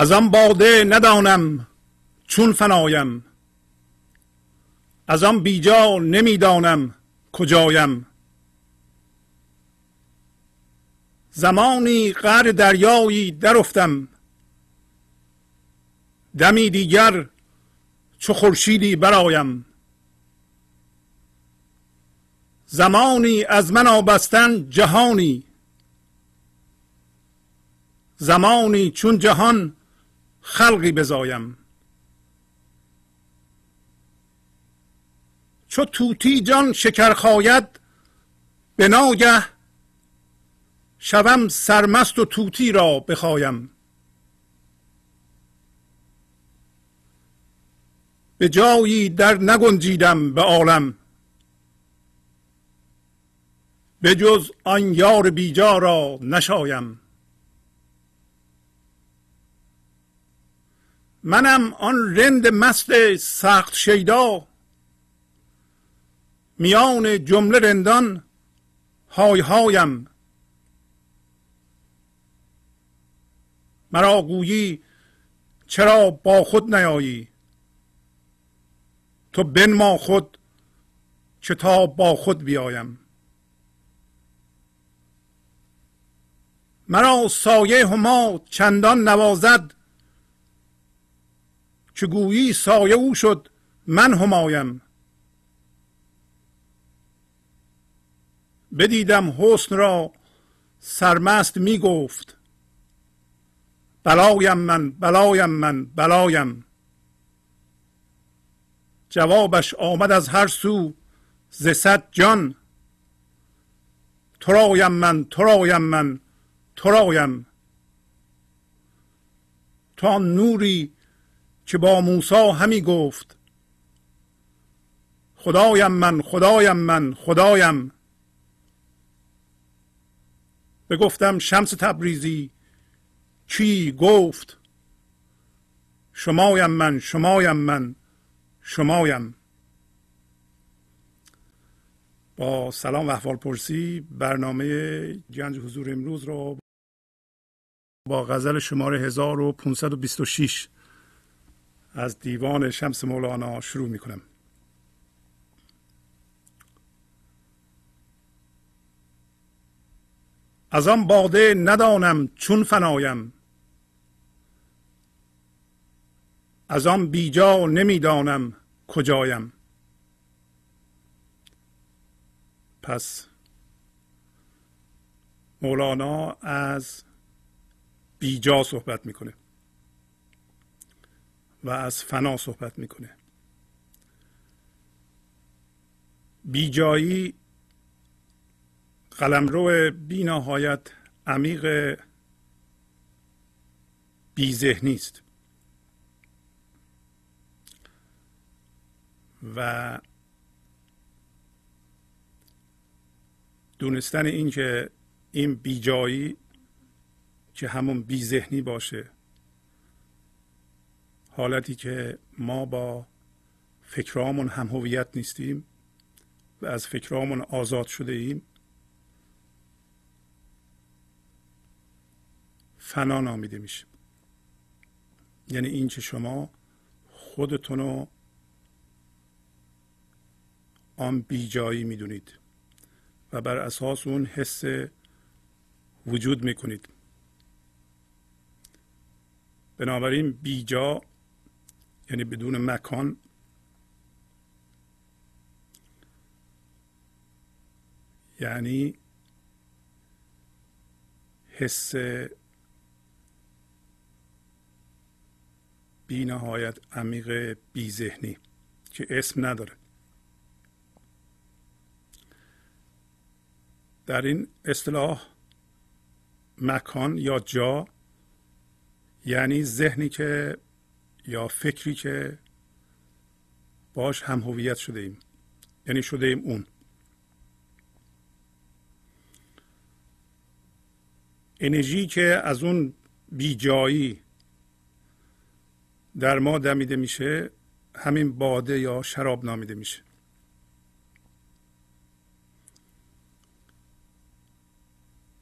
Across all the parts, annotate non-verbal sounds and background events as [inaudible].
از آن باده ندانم چون فنایم. از آن بیجا نمی‌دانم کجایم. زمانی قعر دریایی درافتم. دمی دیگر چو خورشیدی برایم. زمانی از من آبستن جهانی. زمانی چون جهان خلقی بزایم. چو توتی جان شکر خاید به ناگه شوم سرمست و توتی را بخوایم به جایی در نگنجیدم به عالم. به جز آن یار بیجا را نشایم. منم آن رند مست سخت شیدا. میان جمله رندان های هایم. مرا گویی چرا با خود نیایی؟ تو بنما خود که تا با خود بیایم؟ مرا سایه هما چندان نوازد که گویی سایه او شد من همایم. بدیدم حسن را سرمست می گفت بلایم من بلایم من بلایم. جوابش آمد از هر سو ز صد جان. ترایم من ترایم من ترایم. تو نوری که با موسی همی گفت خدایم من خدایم من خدایم. بگفتم شمس تبریزی چی گفت؟ شمایم من شمایم من شمایم. با سلام و احوال پرسی برنامه گنج حضور امروز را با غزل شماره 1526 از دیوان شمس مولانا شروع می کنم از آن باده ندانم چون فنایم. از آن بیجا نمی‌دانم کجایم. پس مولانا از بیجا صحبت می‌کنه. و از فنا صحبت می‌کنه. بیجایی قلمرو بی نهایت عمیق بی ذهنی است و دونستن این که این بیجایی که همون بی ذهنی باشه حالتی که ما با فکرامون هم هویت نیستیم و از فکرامون آزاد شده ایم فنا نامیده میشه یعنی این که شما خودتون رو آن بیجایی می‌دونید و بر اساس اون حس وجود می‌کنید. بنابراین بیجا یعنی بدون مکان. یعنی حس بی نهایت عمیق بی ذهنی که اسم نداره. در این اصطلاح مکان یا جا یعنی ذهنی که یا فکری که باش هم هویت شده ایم یعنی شده ایم اون. انرژی که از اون بیجایی در ما دمیده میشه همین باده یا شراب نامیده میشه.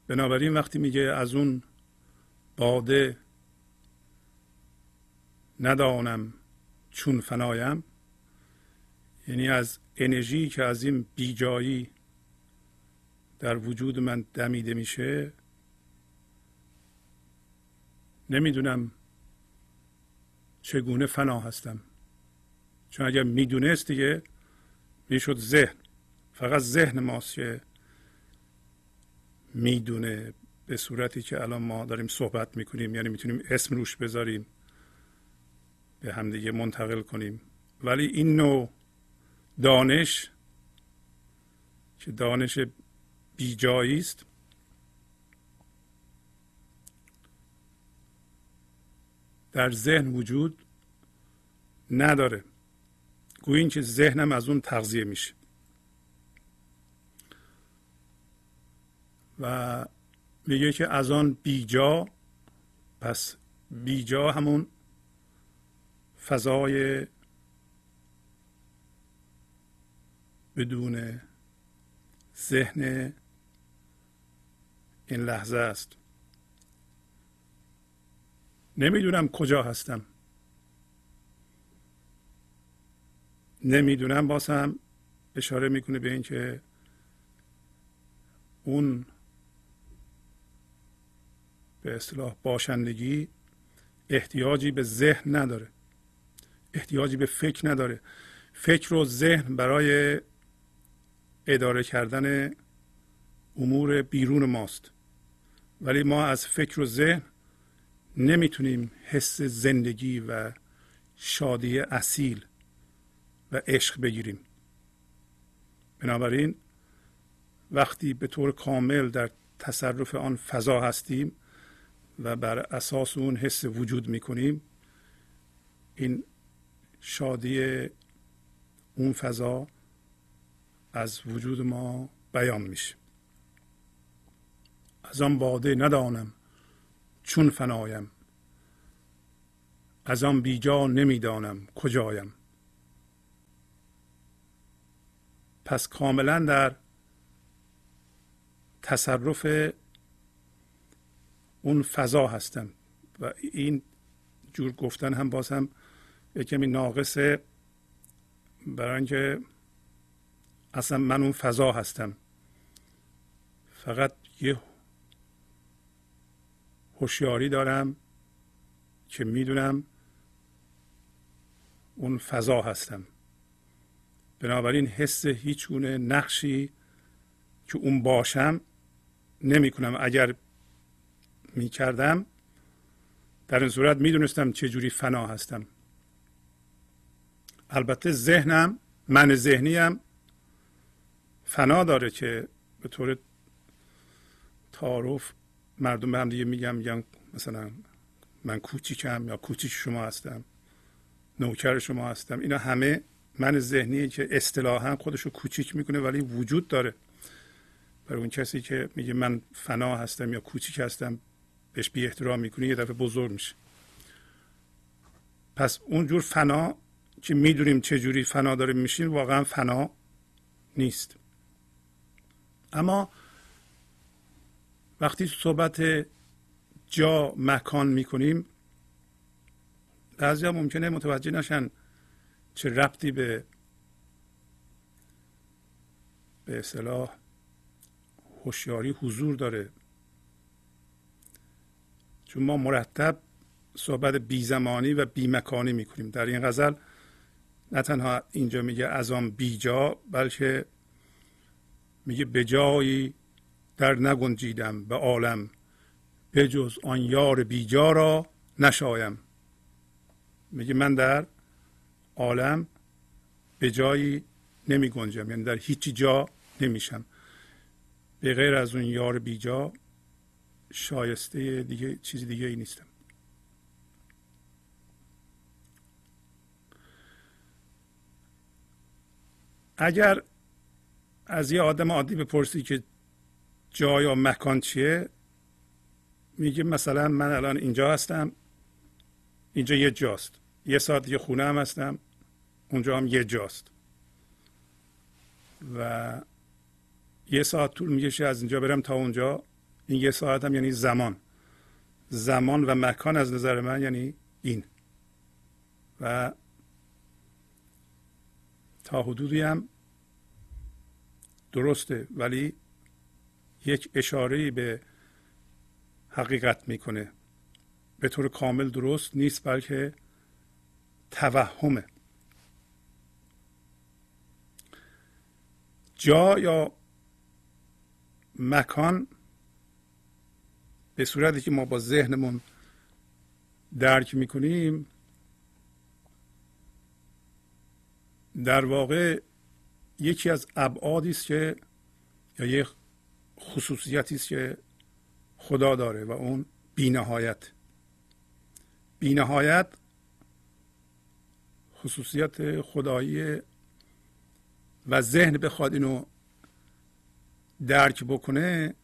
بنابراین وقتی میگه از اون باده ندانم چون فنایم یعنی از انرژی که از این بیجایی در وجود من دمیده میشه نمی‌دونم چگونه فنا هستم. چون اگر می‌دونست دیگه می‌شد ذهن. فقط ذهن ماست که می‌دونه به صورتی که الان ما داریم صحبت می‌کنیم یعنی می‌تونیم اسم روش بذاریم. به همدیگه منتقل کنیم. ولی این نوع دانش که دانش بیجایی است در ذهن وجود نداره. گویین که ذهنم از اون تغذیه میشه. و میگه که از آن بیجا پس بیجا همون فضای بدون ذهن این لحظه است. نمی‌دونم کجا هستم. نمی‌دونم باز هم اشاره می‌کنه به اینکه اون به اصطلاح باشندگی احتیاجی به ذهن نداره. احتیاجی به فکر نداره. فکر و ذهن برای اداره کردن امور بیرون ماست. ولی ما از فکر و ذهن نمی‌تونیم حس زندگی و شادی اصیل و عشق بگیریم. بنابراین وقتی به طور کامل در تصرف آن فضا هستیم و بر اساس اون حس وجود می‌کنیم این شادی اون فضا از وجود ما بیان میشه. از آن باده ندانم چون فنایم. از آن بیجا نمی‌دانم کجایم. پس کاملا در تصرف اون فضا هستم و این جور گفتن هم باز هم کمی ناقصه برای اینکه اصلا من اون فضا هستم. فقط یه هوشیاری دارم که می‌دونم اون فضا هستم. بنابراین حس هیچ گونه نقشی که اون باشم نمی کنم اگر می کردم در این صورت می دونستم چجوری فنا هستم. البته ذهنم من ذهنیم فنا داره که به طور تعارف مردم به هم دیگه میگم میگن مثلا من کوچیکم یا کوچیک شما هستم نوکر شما هستم. اینا همه من ذهنی که اصطلاحا خودش رو کوچیک می‌کنه ولی وجود داره. برای اون کسی که میگه من فنا هستم یا کوچیک هستم بهش بی احترام می‌کنه یه دفعه بزرگ میشه. پس اونجور فنا که می‌دونیم چه جوری فنا داریم میشیم واقعا فنا نیست. اما وقتی صحبت جا مکان می‌کنیم بعضی ممکنه متوجه نشن چه ربطی به به اصطلاح هوشیاری حضور داره. چون ما مرتب صحبت بی زمانی و بی مکانی می‌کنیم. در این غزل نه تنها اینجا میگه از آن بیجا بلکه میگه به جایی در نگنجیدم به عالم بجز آن یار بیجا را نشایم. میگه من در عالم به جایی نمی گنجم یعنی در هیچ جا نمیشم. به غیر از اون یار بیجا شایسته دیگه چیز دیگه ای نیستم. اگر از یه آدم عادی بپرسی که جا یا مکان چیه میگه مثلا من الان اینجا هستم اینجا یه جاست. یه ساعت دیگه خونه هم هستم اونجا هم یه جاست. و یه ساعت طول می‌کشه از اینجا برم تا اونجا. این یه ساعت هم یعنی زمان. زمان و مکان از نظر من یعنی این. و تا حدودی هم درسته ولی یک اشاره به حقیقت می‌کنه. به طور کامل درست نیست بلکه توهمه. جا یا مکان به صورتی که ما با ذهنمون درک می‌کنیم در واقع یکی از ابعادی است که یا یک خصوصیتی است که خدا داره و اون بینهایت. بینهایت خصوصیت خدایی و ذهن بخواد اینو درک بکنه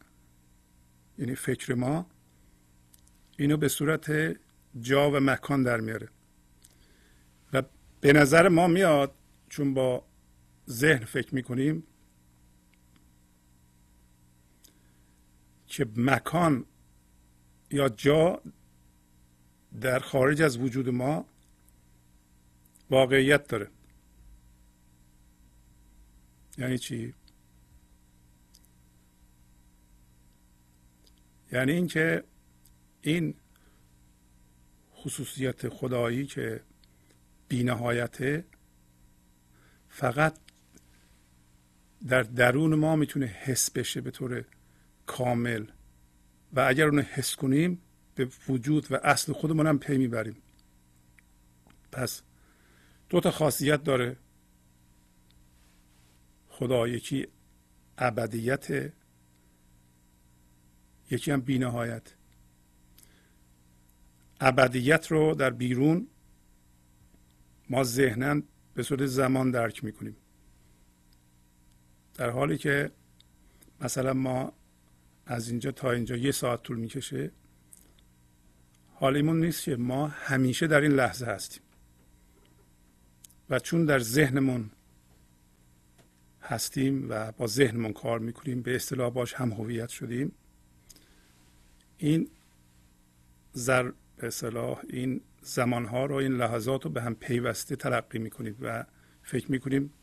یعنی فکر ما اینو به صورت جا و مکان در میاره. و به نظر ما میاد چون با ذهن فکر می‌کنیم که مکان یا جا در خارج از وجود ما واقعیت داره. یعنی چی؟ یعنی اینکه این خصوصیت خدایی که بینهایته فقط در درون ما می‌تونه حس بشه به طور کامل. و اگر اونو حس کنیم به وجود و اصل خودمون هم پی می‌بریم. پس دو تا خاصیت داره. خدا یکی ابدیت یکی هم بینهایت. ابدیت رو در بیرون ما ذهنا به صورت زمان درک می‌کنیم. در حالی که مثلا ما از اینجا تا اینجا یه ساعت طول می‌کشه حالیمون نیست که ما همیشه در این لحظه هستیم. و چون در ذهنمون هستیم و با ذهنمون کار می‌کنیم به اصطلاح باش هم هویت شدیم این به اصطلاح این زمانها رو این لحظات رو به هم پیوسته تلقی می‌کنیم و فکر می‌کنیم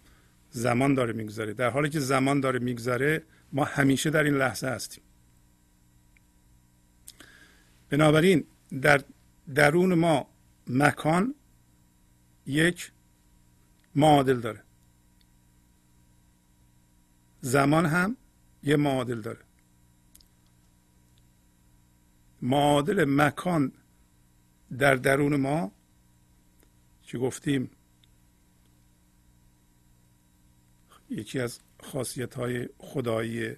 زمان داره میگذره. در حالی که زمان داره میگذره ما همیشه در این لحظه هستیم. بنابراین در درون ما مکان یک معادل داره. زمان هم یه معادل داره. معادل مکان در درون ما که گفتیم؟ یکی از خاصیت های خدایی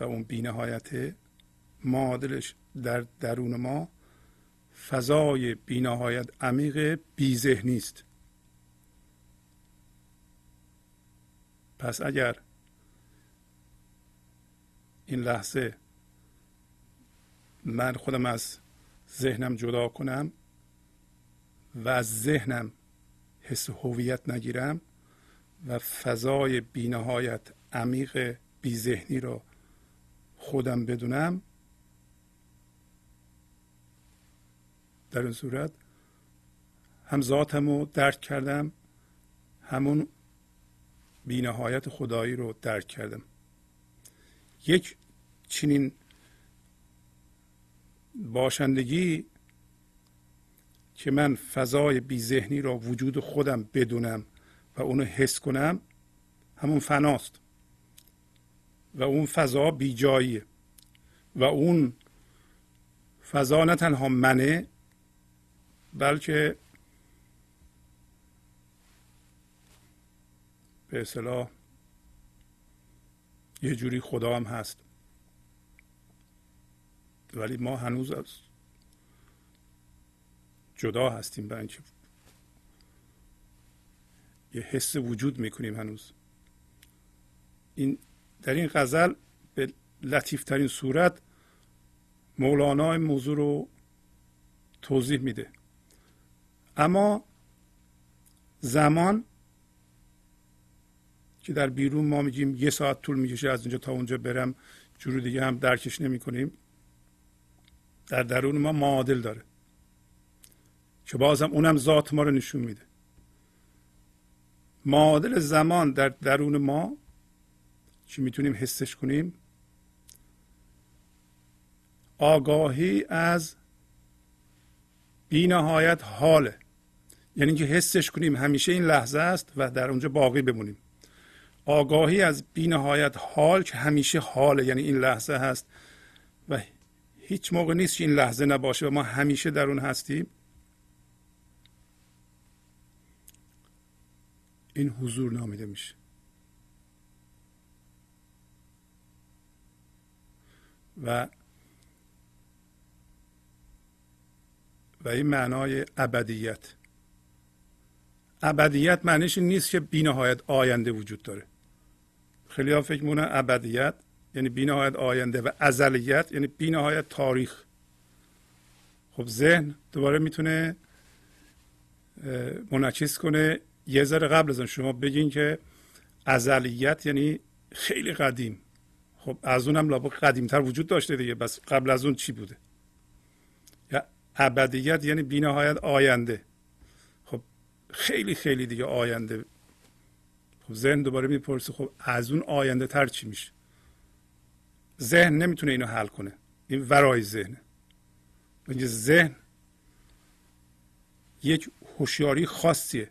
و اون بینهایت معادلش در درون ما فضای بینهایت عمیق بیذهنی است پس اگر این لحظه من خودم از ذهنم جدا کنم و از ذهنم حس هویت نگیرم و فضای بینهایت عمیق ذهنی رو خودم بدونم. در این صورت هم ذاتم رو درک کردم همون بینهایت خدایی رو درک کردم. یک چنین باشندگی که من فضای بی ذهنی را وجود خودم بدونم و اونو حس کنم همون فناست. و اون فضا بی جاییه و اون فضا نه تنها منه بلکه به اصطلاح یه جوری خدا هم هست. ولی ما هنوز از جدا هستیم برای اینکه یه حس وجود می‌کنیم هنوز. این در این غزل به لطیفترین صورت مولانا این موضوع رو توضیح میده. اما زمان که در بیرون ما میگیم یه ساعت طول می‌کشه از اینجا تا اونجا برم جور دیگه هم درکش نمی کنیم در درون ما معادل داره. که بازم اونم ذات ما رو نشون میده. معادل زمان در درون ما که می‌تونیم حسش کنیم؟ آگاهی از بینهایت حاله. یعنی که حسش کنیم همیشه این لحظه است و در اونجا باقی بمونیم. آگاهی از بینهایت حال که همیشه حاله یعنی این لحظه هست و هیچ موقع نیست که این لحظه نباشه و ما همیشه در اون هستیم. این حضور نامیده میشه. و و این معنای ابدیت. ابدیت معنیش نیست که بینهایت آینده وجود داره. خیلی ها فکر مونه ابدیت یعنی بینهایت آینده و ازلیت یعنی بینهایت تاریخ. خب ذهن دوباره می‌تونه منعکس کنه. یه ذره قبل از شما بگین که ازلیت یعنی خیلی قدیم. خب از اونم لابد قدیمتر وجود داشته دیگه. بس قبل از اون چی بوده؟ یا ابدیت یعنی بینهایت آینده. خب خیلی خیلی دیگه آینده. خب ذهن دوباره می‌پرسه خب از اون آینده تر چی میشه؟ ذهن نمی‌تونه اینو حل کنه. این ورای ذهنه اینکه ذهن یک هوشیاری خاصیه.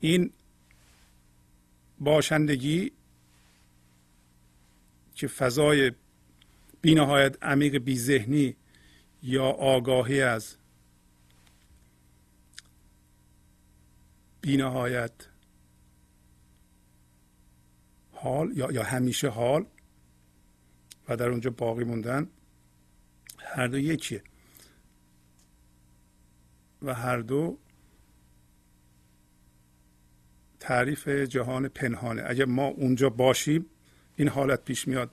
این باشندگی که فضای بینهایت عمیق بی ذهنی یا آگاهی از بینهایت حال یا همیشه حال در اونجا باقی موندن هر دو یکیه. و هر دو تعریف جهان پنهانه. اگر ما اونجا باشیم این حالت پیش میاد.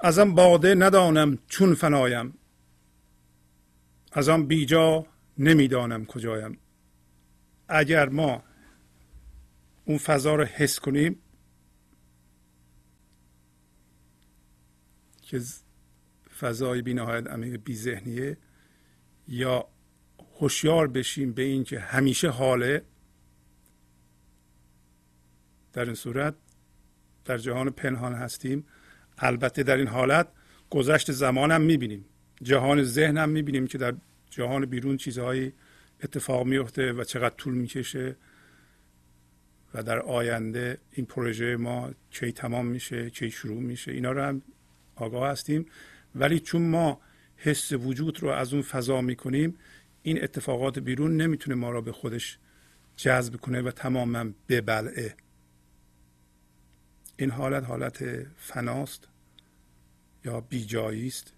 ازم باده ندانم چون فنایم. ازم بیجا نمی‌دانم کجایم. اگر ما اون فضا رو حس کنیم که فضای بینهایت عمیق بی ذهنیه یا هوشیار بشیم به اینکه همیشه حاله در این صورت در جهان پنهان هستیم. البته در این حالت گذشت زمان هم می‌بینیم. جهان ذهن هم می‌بینیم که در جهان بیرون چیزهایی اتفاق میفته و چقدر طول می‌کشه و در آینده این پروژه ما کی تمام میشه کی شروع میشه اینا رو هم آگاه هستیم. ولی چون ما حس وجود رو از اون فضا می‌کنیم این اتفاقات بیرون نمی‌تونه ما را به خودش جذب کنه و تماما ببلعه. این حالت حالت فناست یا بیجایی است؟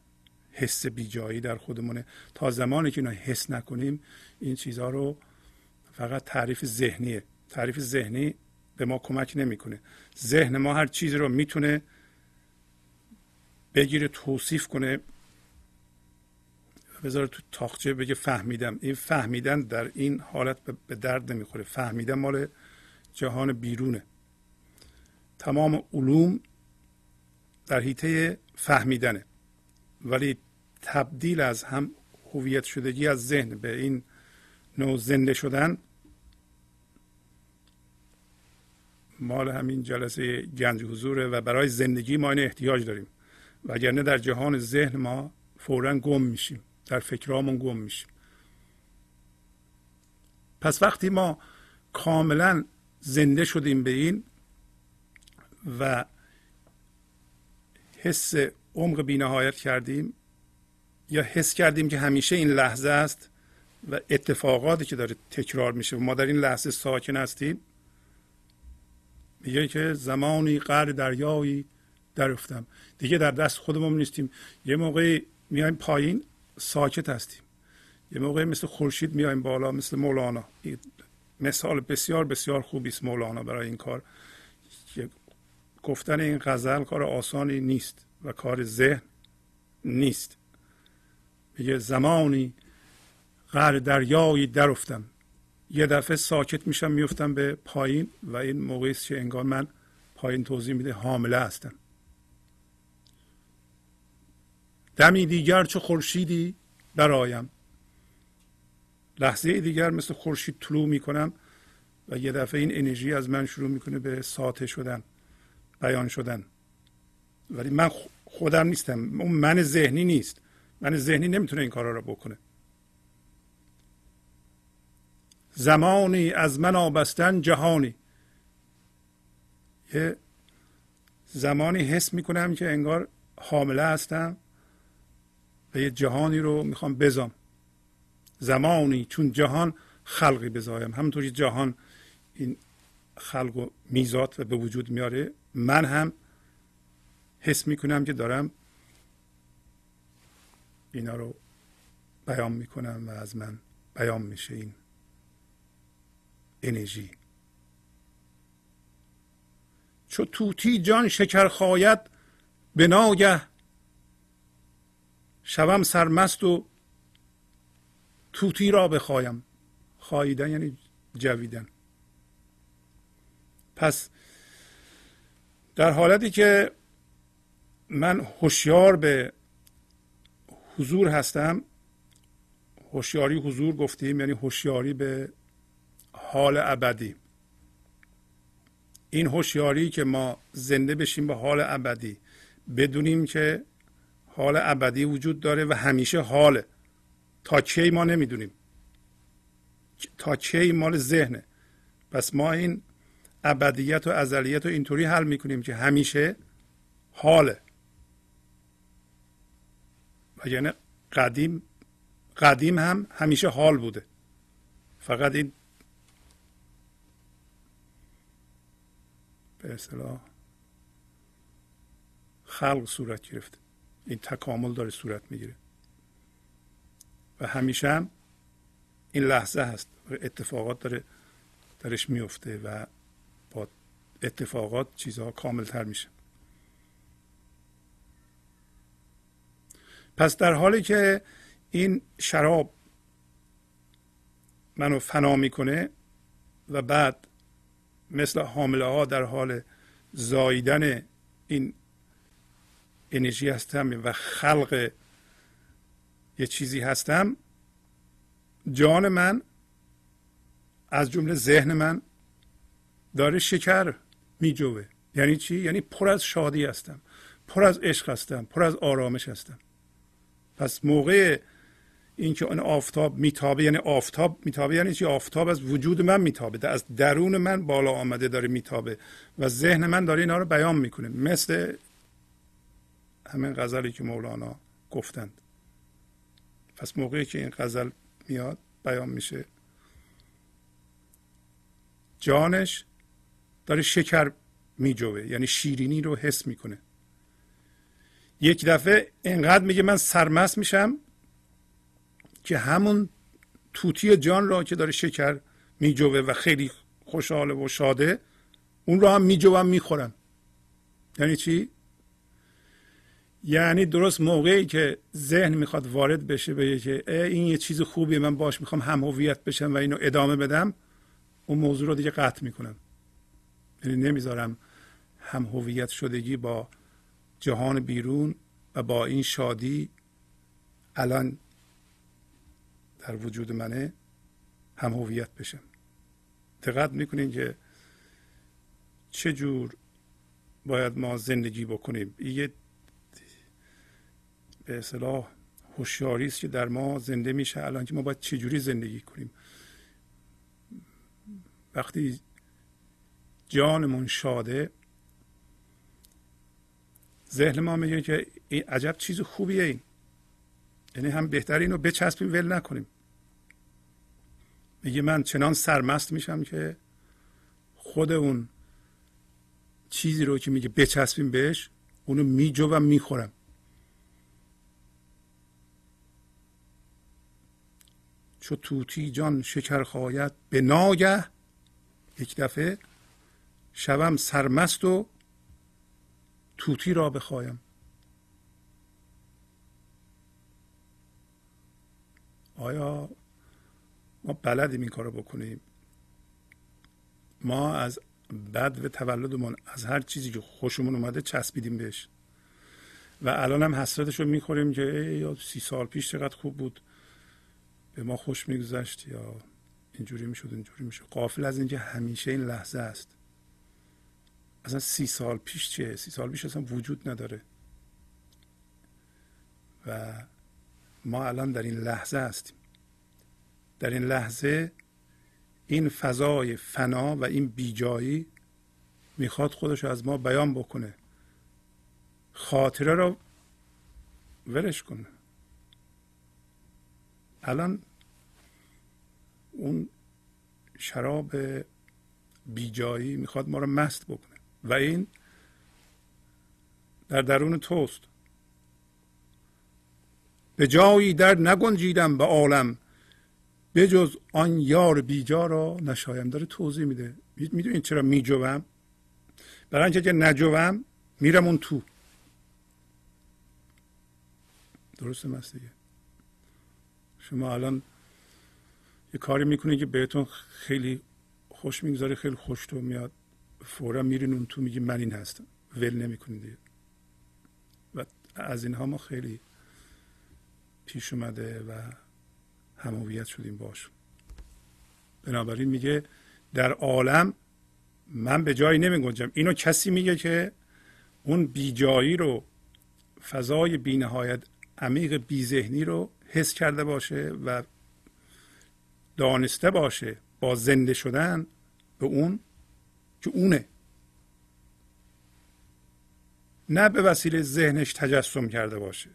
حس بیجایی در خودمونه. تا زمانی که اینا حس نکنیم این چیزها رو فقط تعریف ذهنیه. تعریف ذهنی به ما کمک نمی‌کنه. ذهن ما هر چیزی رو می‌تونه بگیره توصیف کنه. بذاره تو تاخچه بگه فهمیدم. این فهمیدن در این حالت به درد نمی‌خوره. فهمیدن مال جهان بیرونه. تمام علوم در حیطه فهمیدنه. ولی تبدیل از هم هویت شدگی از ذهن به این نوع زنده شدن مال همین جلسه گنج حضوره و برای زندگی ما این احتیاج داریم. وگرنه در جهان ذهن ما فورا گم میشیم. در فکرامون گم میشیم. پس وقتی ما کاملا زنده شدیم به این و حس عمق بینهایت کردیم یا حس کردیم که همیشه این لحظه است و اتفاقاتی که داره تکرار میشه و ما در این لحظه ساکن هستیم میگه که زمانی قرد دریایی درفتم دیگه در دست خودمون نیستیم. یه موقعی میایم پایین ساکت هستیم. یه موقعی مثل خورشید میایم بالا مثل مولانا. مثال بسیار بسیار خوبی است مولانا برای این کار. گفتن این غزل کار آسانی نیست و کار ذهن نیست. میگه زمانی غر دریایی درافتم. یه دفعه ساکت میشم میفتم به پایین و این موقعی است که انگار من پایین توضیح میده حامله هستم. دمی دیگر چه خورشیدی برایم لحظه دیگر مثل خورشید طلوع می‌کنم و یه دفعه این انرژی از من شروع می‌کنه به ساته شدن بیان شدن. ولی من خودم نیستم. اون من ذهنی نیست. من ذهنی نمی‌تونه این کارا رو بکنه. زمانی از من آبستن جهانی. یه زمانی حس می‌کنم که انگار حامله هستم. و یه جهانی رو می‌خوام بزام. زمانی چون جهان خلقی بزایم. همونطوری جهان این خلق و میزات و به وجود میاره من هم حس می‌کنم که دارم اینا رو بیان می‌کنم و از من بیان میشه این انرژی. چو توتی جان شکر خواید به ناگه شوم سرمست و توتی را بخوایم. خواهیدن یعنی جویدن. پس در حالتی که من هوشیار به حضور هستم هوشیاری حضور گفتیم یعنی هوشیاری به حال ابدی. این هوشیاری که ما زنده بشیم به حال ابدی بدونیم که حال ابدی وجود داره و همیشه حاله. تا کی ما نمی‌دونیم. تا کی مال ذهنه. پس ما این ابدیت و ازلیت رو اینطوری حل می‌کنیم که همیشه حاله. و یعنی قدیم قدیم هم همیشه حال بوده. فقط این به اصطلاح خلق صورت گرفته. این تکامل داره صورت می‌گیره. و همیشه هم این لحظه هست. اتفاقات داره درش میفته و با اتفاقات چیزها کامل تر میشه. پس در حالی که این شراب منو فنا می‌کنه و بعد مثل حامله ها در حال زاییدن این انرژی هستم و خلق یه چیزی هستم جان من از جمله ذهن من داره شکر میجوه. یعنی چی؟ یعنی پر از شادی هستم پر از عشق هستم پر از آرامش هستم. پس موقع اینکه اون آفتاب میتابه یعنی آفتاب میتابه یعنی چی؟ آفتاب از وجود من میتابه از درون من بالا آمده داره میتابه و ذهن من داره اینا رو بیان می‌کنه. مثل همین غزلی که مولانا گفتند. پس موقعی که این غزل میاد بیان میشه. جانش داره شکر میجوه یعنی شیرینی رو حس می‌کنه. یک دفعه انقدر میگه من سرمست میشم که همون توتی جان را که داره شکر میجوه و خیلی خوشحاله و شاده اون رو هم میجوم می‌خورم. یعنی چی؟ یعنی درست موقعی که ذهن می‌خواد وارد بشه به که این یه چیز خوبیه من باش می‌خوام هم بشم و اینو ادامه بدم اون موضوع رو دیگه قطع می‌کنم. یعنی نمی‌ذارم هم هویت شدگی با جهان بیرون و با این شادی الان در وجود منه هم هویت بشم. دقت می‌کنین که چه جور باید ما زندگی بکنیم. یه به اصطلاح هوشیاری است که در ما زنده میشه. الان که ما باید چجوری زندگی کنیم؟ وقتی جانمون شاده ذهن ما میگه که این عجب چیز خوبیه این. یعنی هم بهتر اینو بچسبیم ول نکنیم. میگه من چنان سرمست میشم که خود اون چیزی رو که میگه بچسبیم بهش اونو میجو و می‌خورم. چو توتی جان شکر خواید به ناگه. یک دفعه شوم سرمست و توتی را بخوایم. آیا ما بلدیم این کارو بکنیم؟ ما از بد و تولدمون از هر چیزی که خوشمون اومده چسبیدیم بهش. و الان هم حسرتش رو می‌خوریم که یا سی سال پیش چقدر خوب بود. به ما خوش میگذشت یا اینجوری می‌شد اینجوری می‌شد. قافل از اینکه همیشه این لحظه است. اصلا سی سال پیش چیه؟ سی سال پیش اصلا وجود نداره. و ما الان در این لحظه هستیم. در این لحظه این فضای فنا و این بیجایی می‌خواد خودش از ما بیان بکنه. خاطره رو ورش کنه. الان اون شراب بیجایی می‌خواد ما رو مست بکنه. و این در درون توست. به جایی در نگنجیدم به عالم. بجز آن یار بیجا را نشایم. داره توضیح میده. می‌دونید چرا میجوم؟ برای اینکه که نجوم میرم اون تو. درسته مست دیگه شما الان یه کاری می‌کنه که بهتون خیلی خوش می‌گذاره خیلی خوش تو میاد. فورا میرین اون تو میگی من این هستم. ول نمی‌کنید و از اینها ما خیلی پیش اومده و همویت شدیم باش بنابراین میگه در عالم من به جایی نمی گنجم اینو کسی میگه که اون بیجایی رو فضای بینهایت عمیق بیذهنی رو حس کرده باشه و دانسته باشه با زنده شدن به اون که اونه. نه به وسیله ذهنش تجسم کرده باشه.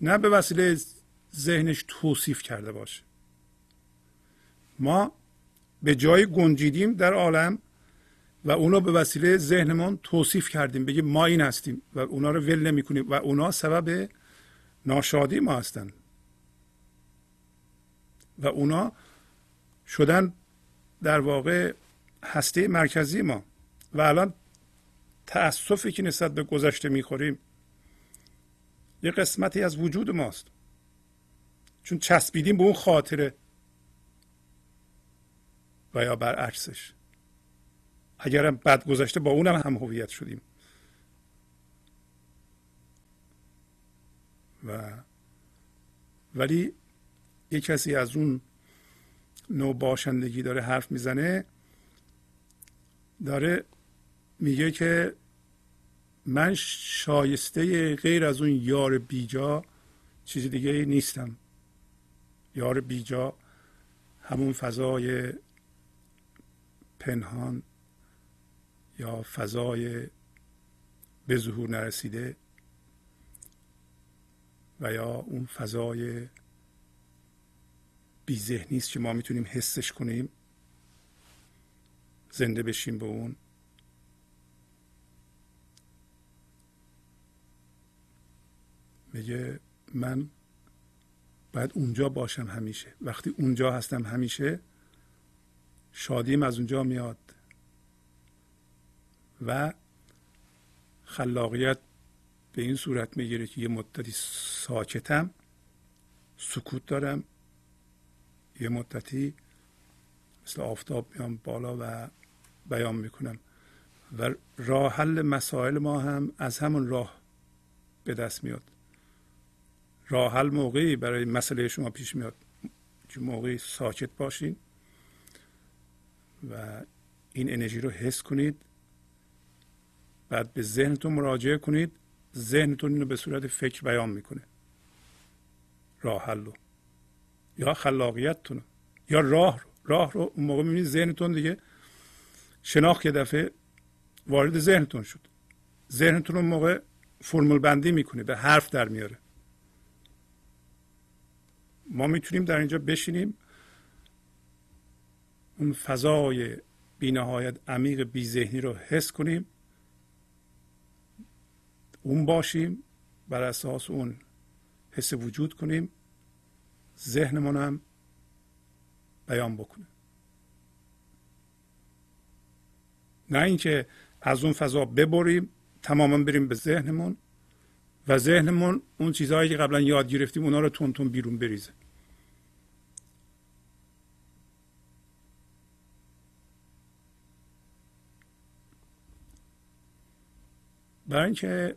نه به وسیله ذهنش توصیف کرده باشه. ما به جای گنجیدیم در عالم و اونا به وسیله ذهنمون توصیف کردیم. بگیم ما این هستیم و اونا رو ول نمی کنیم و اونا سبب ناشادی ما هستند و اونا شدن در واقع هسته مرکزی ما. و الان تأسفی که نسبت به گذشته می‌خوریم یه قسمتی از وجود ماست. چون چسبیدیم به اون خاطره و یا برعکسش. اگرم بد گذشته با اونم هم هویت شدیم. و ولی یه کسی از اون نوع باشندگی داره حرف می‌زنه داره میگه که من شایسته غیر از اون یار بیجا چیز دیگه نیستم. یار بیجا همون فضای پنهان یا فضای به ظهور نرسیده و یا اون فضای بی ذهنی است که ما می‌تونیم حسش کنیم. زنده بشیم به اون. میگه من باید اونجا باشم همیشه. وقتی اونجا هستم همیشه شادیم از اونجا میاد. و خلاقیت به این صورت می‌گیره که یه مدتی ساکتم سکوت دارم یه مدتی مثل آفتاب میام بالا و بیان می‌کنم و راه حل مسائل ما هم از همون راه به دست میاد. راه حل موقعی برای مسئله شما پیش میاد. که موقعی ساکت باشین و این انرژی رو حس کنید. بعد به ذهنتون مراجعه کنید. ذهنتون اینو به صورت فکر بیان می‌کنه. راه حل رو. یا خلاقیتتون یا راه رو. راه رو اون موقع می‌بینید ذهنتون دیگه شناخت یه دفعه وارد ذهنتون شد. ذهنتون اون موقع فرمول بندی می‌کنه به حرف در میاره. ما می‌تونیم در اینجا بشینیم. اون فضای بینهایت عمیق بی ذهنی رو حس کنیم. اون باشیم بر اساس اون حس وجود کنیم ذهنمون هم بیان بکنه. نه اینکه از اون فضا ببریم تماما بریم به ذهنمون و ذهنمون اون چیزهایی که قبلا یاد گرفتیم اونا رو تون تون بیرون بریزه. برای اینکه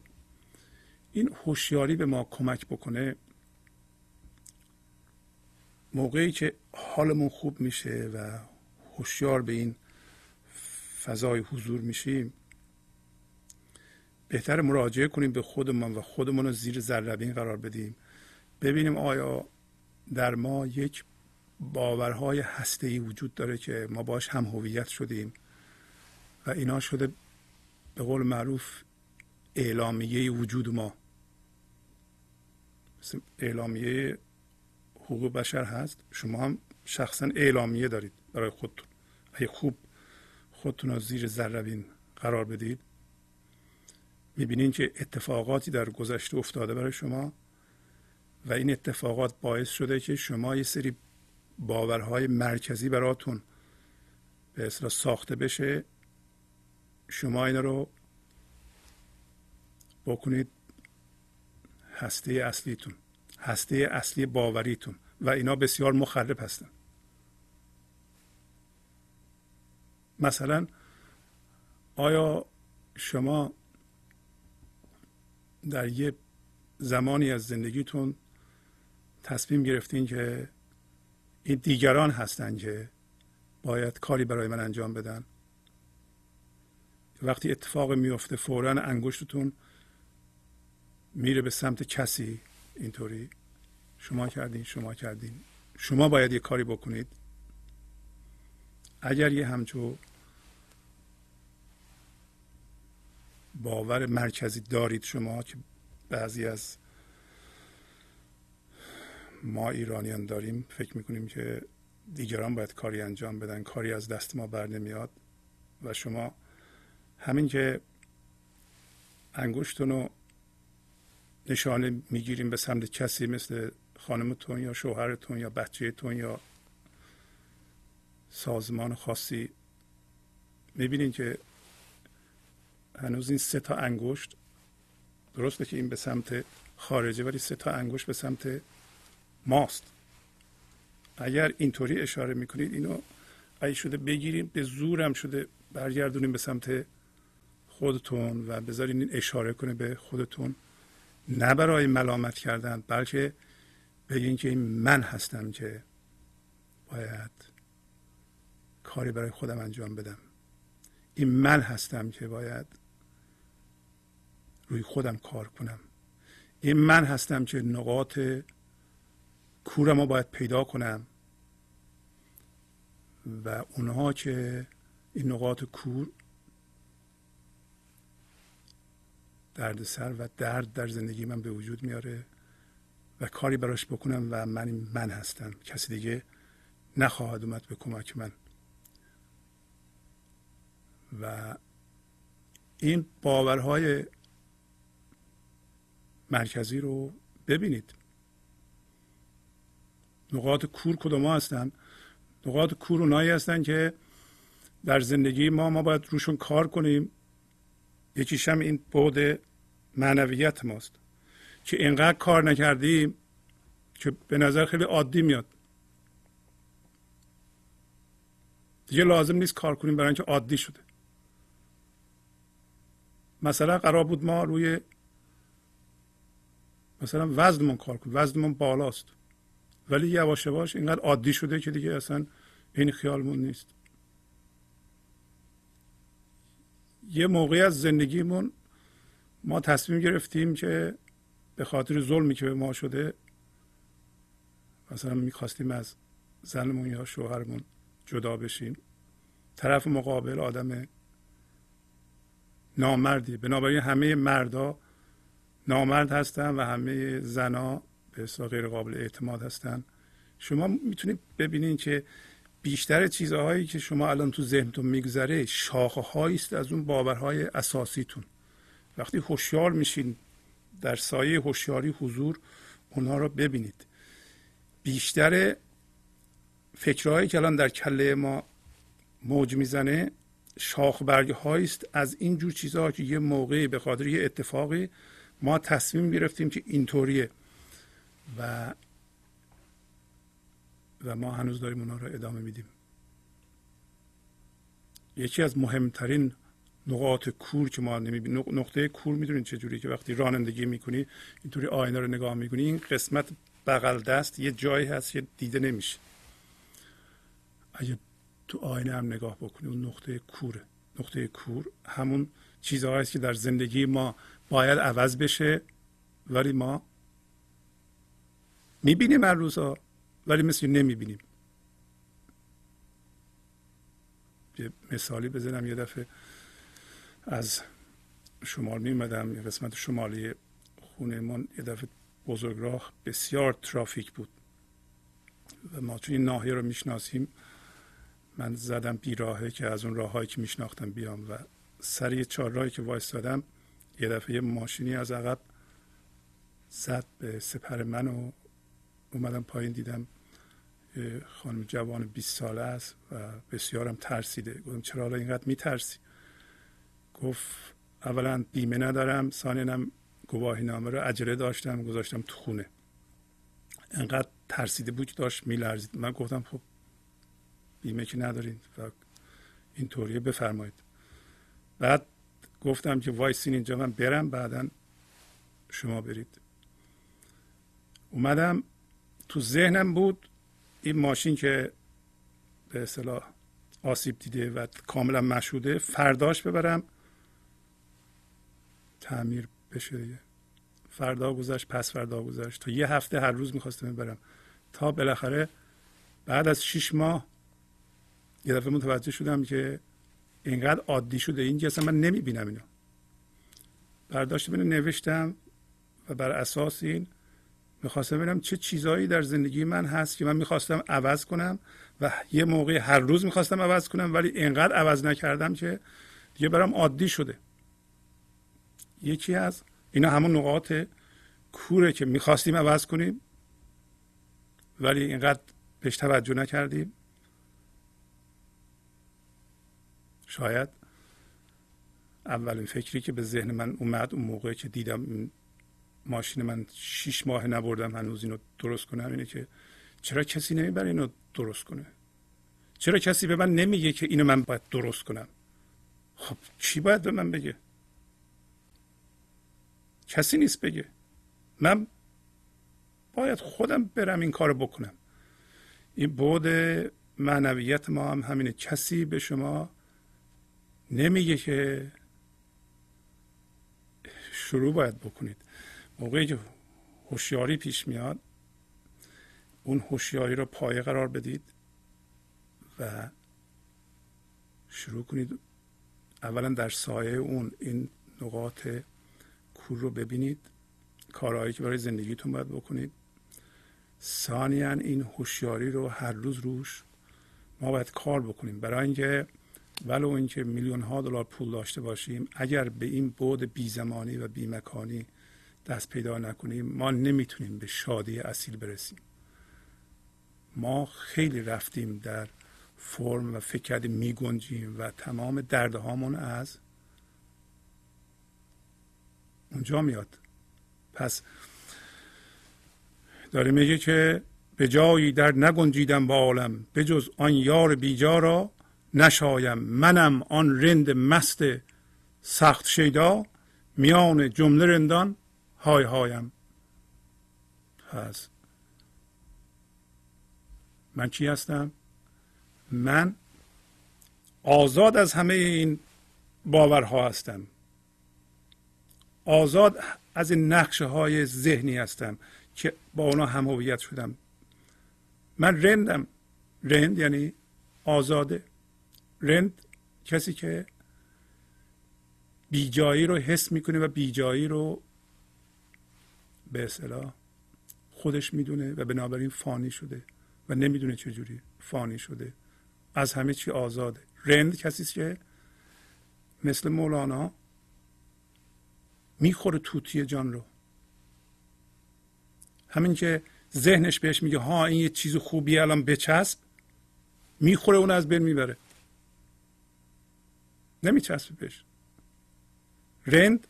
این هوشیاری به ما کمک بکنه موقعی که حالمون خوب میشه و هوشیار به این فضای حضور میشیم بهتر مراجعه کنیم به خودمون و خودمون رو زیر ذربین قرار بدیم. ببینیم آیا در ما یک باورهای هسته وجود داره که ما باش هم هویت شدیم و اینا شده به قول معروف اعلامیه وجود ما. مثل اعلامیه حقوق بشر هست. شما هم شخصا اعلامیه دارید برای خودتون. اگه خوب خودتون رو زیر ذربین قرار بدید می‌بینین که اتفاقاتی در گذشته افتاده برای شما و این اتفاقات باعث شده که شما یه سری باورهای مرکزی براتون به اصطلاح ساخته بشه. شما اینا رو بکنید هسته اصلیتون هسته اصلی باوریتون و اینا بسیار مخرب هستن. مثلا آیا شما در یه زمانی از زندگیتون تصمیم گرفتین که این دیگران هستن که باید کاری برای من انجام بدن؟ وقتی اتفاق میفته فورا انگشتتون میره به سمت کسی. اینطوری. شما کردین شما کردین. شما باید یه کاری بکنید. اگر یه همچو باور مرکزی دارید شما که بعضی از ما ایرانیان داریم فکر می‌کنیم که دیگران باید کاری انجام بدن. کاری از دست ما بر نمیاد. و شما همین که انگشتون نشانه می‌گیریم به سمت کسی مثل خانمتون یا شوهرتون یا بچهتون یا سازمان خاصی. می‌بینین که هنوز این سه تا انگشت درسته که این به سمت خارجه ولی سه تا انگشت به سمت ماست. اگر اینطوری اشاره می‌کنید اینو ای شده بگیریم به زورم شده برگردونیم به سمت خودتون و بذارین این اشاره کنه به خودتون. نه برای ملامت کردن بلکه بگین که این من هستم که باید کاری برای خودم انجام بدم. این من هستم که باید روی خودم کار کنم. این من هستم که نقاط کورم رو باید پیدا کنم. و اونها که این نقاط کور دردسر و درد در زندگی من به وجود میاره و کاری براش بکنم و من من هستم. کسی دیگه نخواهد اومد به کمک من. و این باورهای مرکزی رو ببینید. نقاط کور کدوم هستن؟ نقاط کور اونایی هستن که در زندگی ما ما باید روشون کار کنیم. یکیش هم این بعد معنویت ماست. که اینقدر کار نکردیم که به نظر خیلی عادی میاد. دیگه لازم نیست کار کنیم برای اینکه عادی شده. مثلا قرار بود ما روی مثلا وزنمون کار کنیم. وزنمون بالاست. ولی یواش یواش اینقدر عادی شده که دیگه اصلا این خیالمون نیست. یه موقعی از زندگیمون ما تصمیم گرفتیم که به خاطر ظلمی که به ما شده مثلا می‌خواستیم از زنمون یا شوهرمون جدا بشیم. طرف مقابل آدم نامردی بنابراین همه مردا نامرد هستن و همه زنا به اصطلاح غیر قابل اعتماد هستن. شما می‌تونید ببینید که بیشتر چیزهایی که شما الان تو ذهنتون میگذره شاخه است از اون باورهای اساسیتون. وقتی هوشیار میشین در سایه هوشیاری حضور اونها رو ببینید. بیشتر فکرهایی که الان در کله ما موج می‌زنه شاخ برگ است از این جور چیزها که یه موقعی به خاطر یه اتفاقی ما تصمیم گرفتیم که اینطوریه. و و ما هنوز داریم اونها رو ادامه میدیم. یکی از مهمترین نقاط کور که ما نمی‌بینیم نقطه کور می‌دونید چه جوری که وقتی رانندگی می‌کنی اینطوری آینه رو نگاه می‌کنی این قسمت بغل دست یه جایی هست که دیده نمیشه. اگه تو آینه هم نگاه بکنی اون نقطه کوره نقطه کور همون چیزهایی که در زندگی ما باید عوض بشه ولی ما می‌بینیم هر روزها ولی مثل نمی‌بینیم. یه مثالی بزنم یه دفعه از شمال میمدم یه قسمت شمالی خونه من یه دفعه بزرگراه بسیار ترافیک بود و ما چون این ناحیه رو می‌شناسیم. من زدم بیراهه که از اون راههایی که میشناختم بیام و سر یه چهار راهی که وایستادم یه دفعه ماشینی از عقب زد به سپر من و اومدم پایین دیدم خانم جوان 20 ساله است و بسیارم ترسیده. گفتم چرا حالا اینقدر میترسی؟ گفت اولا بیمه ندارم ثانیا گواهی نامه رو اجره داشتم گذاشتم تو خونه. انقدر ترسیده بود که داشت میلرزید. من گفتم خب بیمه که ندارین و اینطوریه بفرمایید. بعد گفتم که وایسین اینجا من برم بعدا شما برید. اومدم تو ذهنم بود این ماشین که به اصطلاح آسیب دیده و کاملا مشهوده فرداش ببرم. تعمیر بشه فردا گذشت پس فردا گذشت. تا یه هفته هر روز می‌خواستم ببرم تا بالاخره بعد از شیش ماه یه دفعه متوجه شدم که اینقدر عادی شده. این که اصلا من نمی‌بینم اینو. برداشت بینه نوشتم و بر اساس این می‌خواستم ببینم چه چیزهایی در زندگی من هست که من می‌خواستم عوض کنم و یه موقع هر روز می‌خواستم عوض کنم ولی اینقدر عوض نکردم که دیگه برام عادی شده. یکی از اینا همون نقاط کوره که می‌خواستیم عوض کنیم ولی اینقدر بهش توجه نکردیم. شاید اولین فکری که به ذهن من اومد اون موقع که دیدم ماشین من شیش ماه نبردم هنوز اینو درست کنم اینه که چرا کسی نمی‌بره اینو درست کنه؟ چرا کسی به من نمیگه که اینو من باید درست کنم؟ خب چی باید به من بگه؟ کسی نیست بگه. من باید خودم برم این کارو بکنم. این بود معنویت ما هم همینه. کسی به شما نمیگه که شروع باید بکنید. موقعی که هوشیاری پیش میاد اون هوشیاری رو پایه قرار بدید و شروع کنید. اولا در سایه اون این نقاط کور رو ببینید کارهایی که برای زندگیتون باید بکنید. ثانیا این هوشیاری رو هر روز روش ما باید کار بکنیم. برای اینکه ولو اینکه میلیون ها دلار پول داشته باشیم اگر به این بود بی زمانی و بی مکانی دست پیدا نکنیم ما نمی‌تونیم به شادی اصیل برسیم. ما خیلی رفتیم در فرم و فکر کردیم میگنجیم و تمام دردهامون از اونجا میاد. پس داره میگه که به جایی در نگنجیدم با عالم به جز آن یار بیجا را نشایم. منم آن رند مست سخت شیدا میان جمله رندان های هایم. پس من کی هستم؟ من آزاد از همه این باورها هستم. آزاد از این نقشه های ذهنی هستم که با اونا هم هویت شدم. من رندم. رند یعنی آزاده. رند کسی که بیجایی رو حس می‌کنه و بیجایی رو به اصطلاح خودش می‌دونه و بنابراین فانی شده و نمی‌دونه چجوری فانی شده. از همه چی آزاده. رند کسی که مثل مولانا می‌خوره توتی جان رو. همین که ذهنش بهش میگه ها این یه چیز خوبی الان بچسب. می‌خوره اون از بین می‌بره. نمیچسبه بهش. رند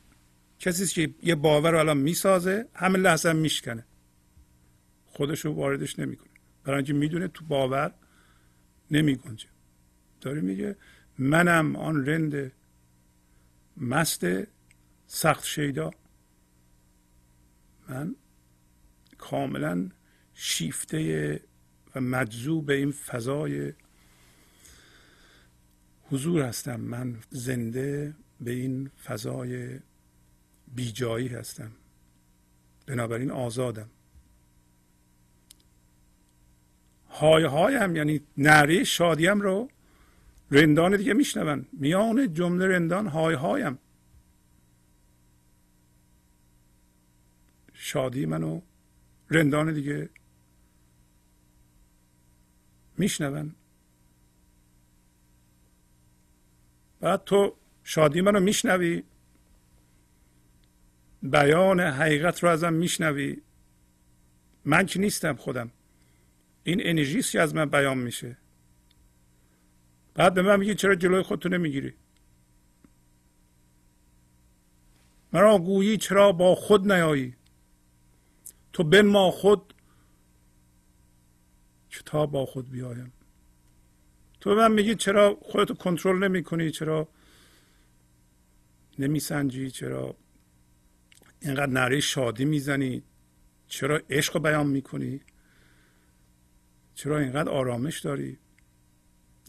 کسی که یه باور رو الان می‌سازه همه لحظه هم میشکنه. خودش رو واردش نمی‌کنه. برای اینکه می‌دونه تو باور نمیگنجه. داره میگه منم آن رند مست سخت شیدا. من کاملا شیفته و مجذوب این فضای حضور هستم. من زنده به این فضای بیجایی هستم. بنابراین آزادم. های هایم یعنی نعره شادیم رو رندان دیگه میشنون. میان جمله رندان های هایم. شادی منو رندان دیگه میشنون. بعد تو شادی منو میشنوی. بیان حقیقت رو ازم میشنوی. من که نیستم خودم. این انرژی که از من بیان میشه. بعد به من میگی چرا جلوی خودتو نمی‌گیری؟ مرا گویی چرا با خود نیایی؟ تو بن ما خود تا با خود بیایم. تو من میگی چرا خودتو کنترل نمی کنی چرا نمیسنجی؟ چرا اینقدر نره شادی می‌زنی؟ چرا عشق بیان می‌کنی؟ چرا اینقدر آرامش داری؟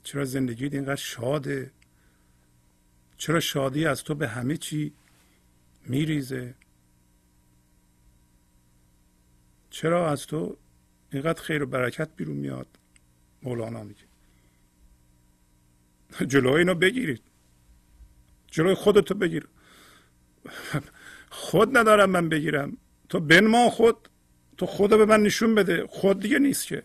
چرا زندگیت اینقدر شاده؟ چرا شادی از تو به همه چی میریزه؟ چرا از تو اینقدر خیر و برکت بیرون میاد؟ مولانا میگه. جلوی اینو بگیرید. جلوی خودتو بگیر. خود ندارم من بگیرم. تو بنما خود. تو خود به من نشون بده. خود دیگه نیست که.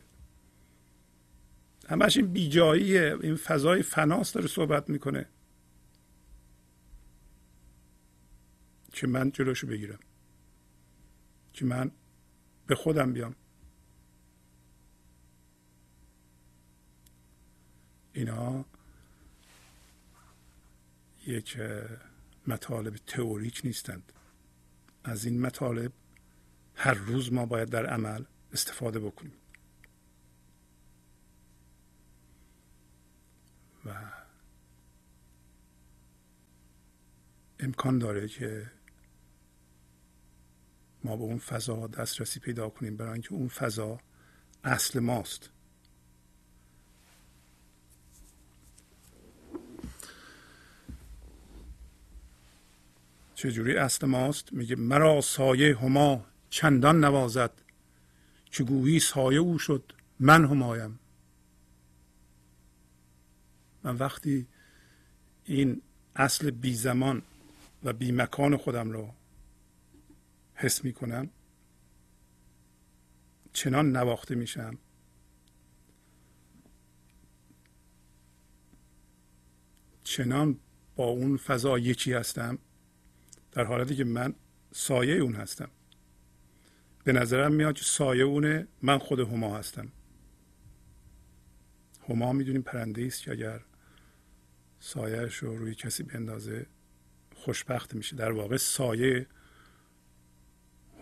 همش این بیجاییه. این فضای فناس داره صحبت می‌کنه. که من جلوشو بگیرم. که من به خودم بیام. اینا یک مطالب تئوریک نیستند. از این مطالب هر روز ما باید در عمل استفاده بکنیم. و امکان داره که ما به اون فضا دسترسی پیدا کنیم برای اینکه اون فضا اصل ماست. چجوری اصل ماست؟ میگه مرا سایه هما چندان نوازد که گویی سایه او شد من همایم. من وقتی این اصل بی زمان و بی مکان خودم رو حس می کنم چنان نواخته میشم. چنان با اون فضا یکی هستم در حالتی که من سایه اون هستم. به نظرم میاد که سایه اونه من خود هما هستم. هما می‌دونیم پرنده است که اگر سایهش رو روی کسی بندازه خوشبخت میشه. در واقع سایه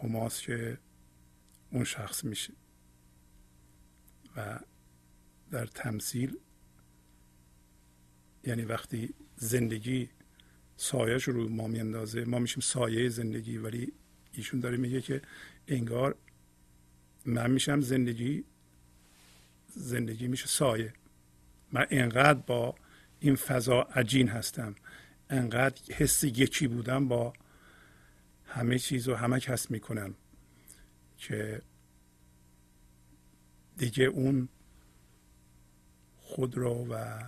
هماست که اون شخص میشه. و در تمثیل یعنی وقتی زندگی سایهش رو ما میاندازه ما میشیم سایه زندگی ولی ایشون داره میگه که انگار من میشم زندگی زندگی میشه سایه. من انقدر با این فضا عجین هستم انقدر حس یکی بودم با همه چیز و همه کس می‌کنم که دیگه اون خود رو و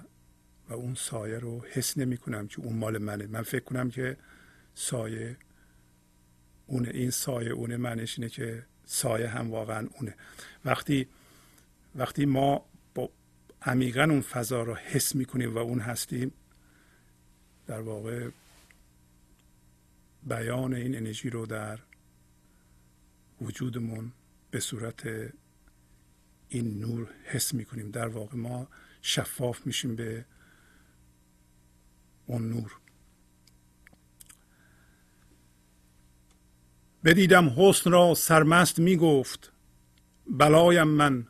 و اون سایه رو حس نمی کنم که اون مال منه. من فکر کنم که سایه اونه این سایه اونه معنیش اینه که سایه هم واقعا اونه. وقتی وقتی ما با عمیقا اون فضا رو حس می‌کنیم و اون هستیم در واقع بیان این انرژی رو در وجودمون به صورت این نور حس می‌کنیم. در واقع ما شفاف میشیم به اون نور. بدیدم حسن را سرمست می گفت بلایم من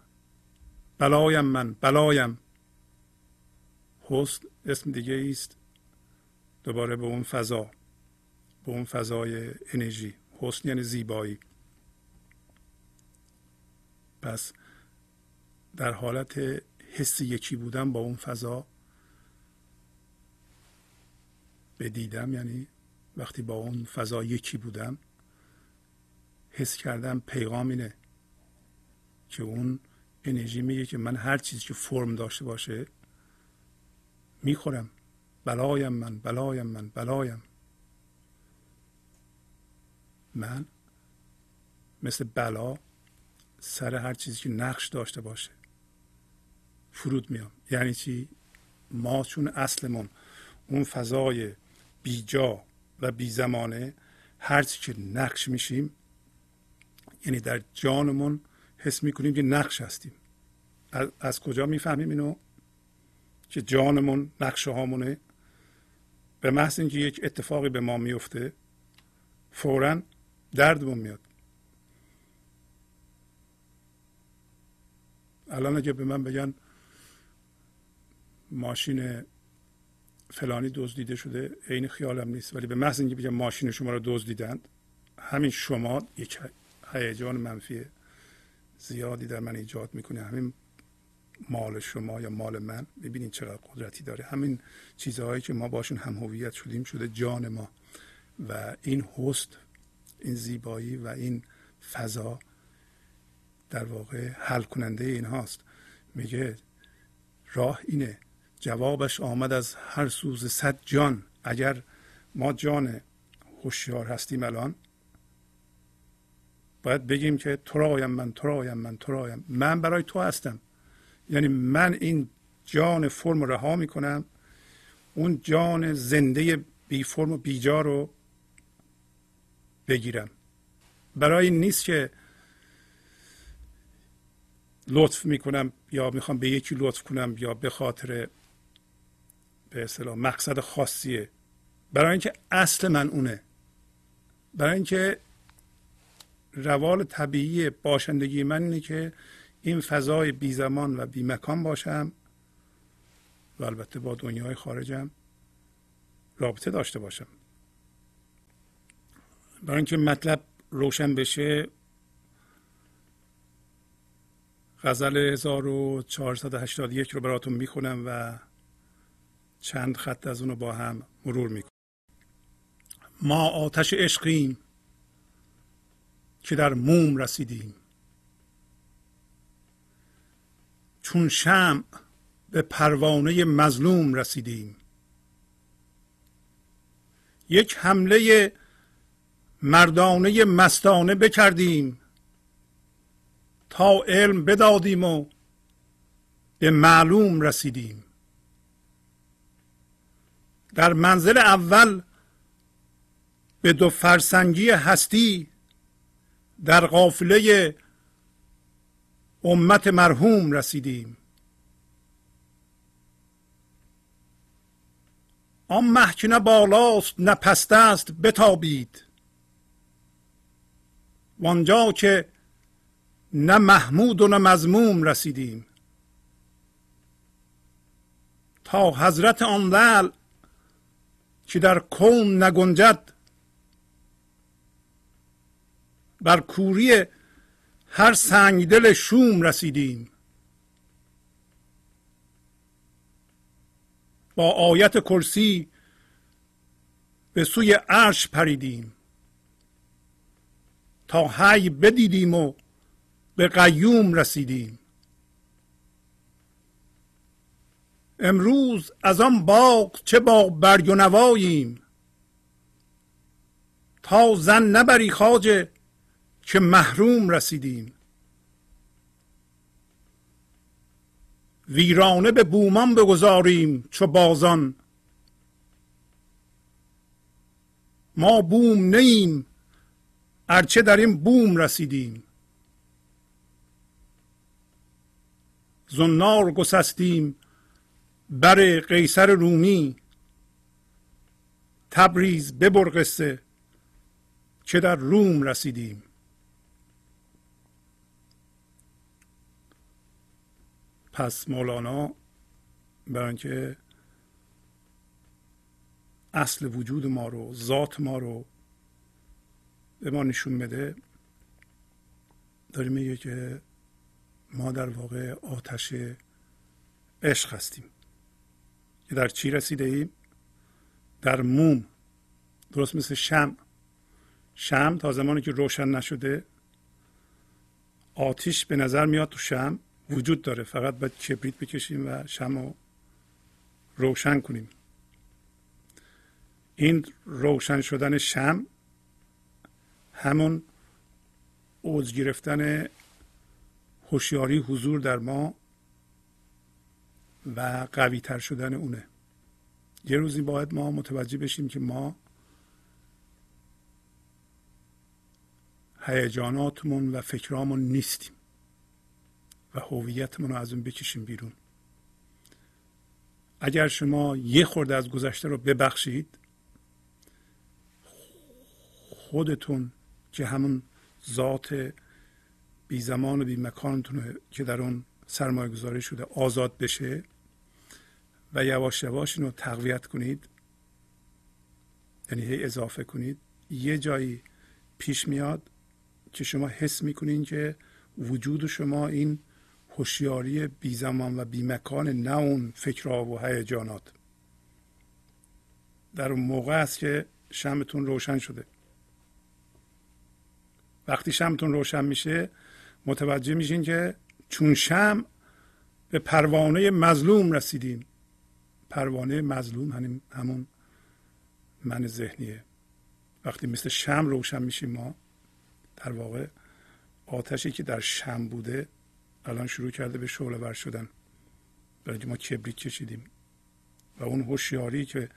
بلایم من بلایم. حسن اسم دیگه است دوباره به اون فضا. به اون فضای انرژی. حسن یعنی زیبایی. پس در حالت حس یکی بودن با اون فضا بدیدم یعنی وقتی با اون فضا یکی بودم حس کردم پیغام اینه که اون انرژی میگه که من هر چیزی که فرم داشته باشه می‌خورم. بلایم من بلایم من بلایم. من مثل بلا سر هر چیزی که نقش داشته باشه فرود میام. یعنی چی؟ ما چون اصلمون اون فضای بیجا و بی زمانه هرچی که نقش میشیم یعنی در جانمون حس می‌کنیم که نقش هستیم. از, از کجا می‌فهمیم اینو؟ که جانمون نقشه هامونه به محض اینکه یک اتفاقی به ما میفته فورا دردمون میاد. الان اگه به من بگن ماشین فلانی دزدیده شده عین خیالم نیست ولی به محض اینکه بگم ماشین شما رو دزدیدند همین شما یک هیجان منفی زیادی در من ایجاد می‌کنه. همین مال شما یا مال من ببینید چقدر قدرتی داره. همین چیزهایی که ما باشون هم هویت شدیم شده جان ما. و این هست این زیبایی و این فضا در واقع حل کننده این هاست. میگه راه اینه. جوابش آمد از هر سوز صد جان. اگر ما جان هوشیار هستیم الان باید بگیم که تو رایم من تو رایم من تو رایم من برای تو هستم. یعنی من این جان فرم رها می‌کنم. اون جان زنده بی فرم و بیجا رو بگیرم. برای این نیست که لطف می‌کنم یا می‌خوام به یکی لطف کنم یا به خاطر به اصطلاح مقصد خاصیه. برای اینکه اصل من اونه. برای اینکه روال طبیعی باشندگی من اینه که این فضای بی زمان و بی مکان باشم و البته با دنیای خارجم رابطه داشته باشم. برای اینکه مطلب روشن بشه غزل 1481 رو براتون می‌خونم و چند خط از اونو با هم مرور می‌کنم. ما آتش عشقیم که در موم رسیدیم. چون شم به پروانه مظلوم رسیدیم. یک حمله مردانه مستانه بکردیم تا علم بدادیم و به معلوم رسیدیم. در منزل اول به دو فرسنگی هستی در قافله امت مرحوم رسیدیم. آن محکنه بالاست نه پست است بتابید. وانجا که نه محمود و نه مزموم رسیدیم. تا حضرت آن لعل که در کون نگنجد بر کوری هر سنگدل شوم رسیدیم. با آیت کرسی به سوی عرش پریدیم. تا حی بدیدیم و به قیوم رسیدیم. امروز از آن باغ چه با برگ و نواییم؟ تا زن نبری خاجه که محروم رسیدیم. ویرانه به بومان بگذاریم چو بازان. ما بوم نیم ارچه در این بوم رسیدیم. زنار گسستیم بر قیصر رومی. تبریز ببر قصه که در روم رسیدیم. پس مولانا برای اینکه اصل وجود ما رو ذات ما رو به ما نشون بده. داره میگه که ما در واقع آتش عشق هستیم. که در چی رسیده ایم؟ در موم. درست مثل شم. شم تا زمانی که روشن نشده آتیش به نظر میاد تو شم وجود داره. فقط باید کبریت بکشیم و شم رو روشن کنیم. این روشن شدن شم همون اوج گرفتن هوشیاری حضور در ما و قوی تر شدن اونه. یه روزی باید ما متوجه بشیم که ما هیجاناتمون و فکرامون نیستیم و هویتمون رو از اون بکشیم بیرون. اگر شما یه خورده از گذشته رو ببخشید خودتون که همون ذات بی زمان و بی مکانتون که در اون سرمایه گذاری شده آزاد بشه و یواش یواش اینو تقویت کنید یعنی هی اضافه کنید یه جایی پیش میاد که شما حس می‌کنین که وجود شما این هوشیاری بی زمان و بی مکان نه اون فکرها و هیجانات. در اون موقع است که شمتون روشن شده. وقتی شمتون روشن میشه متوجه میشین که چون شم به پروانه مظلوم رسیدیم. پروانه مظلوم همون من ذهنیه. وقتی مثل شم روشن میشیم ما در واقع آتشی که در شم بوده الان شروع کرده به شعله ور شدن. برای ما کبریت کشیدیم. و اون هوشیاری که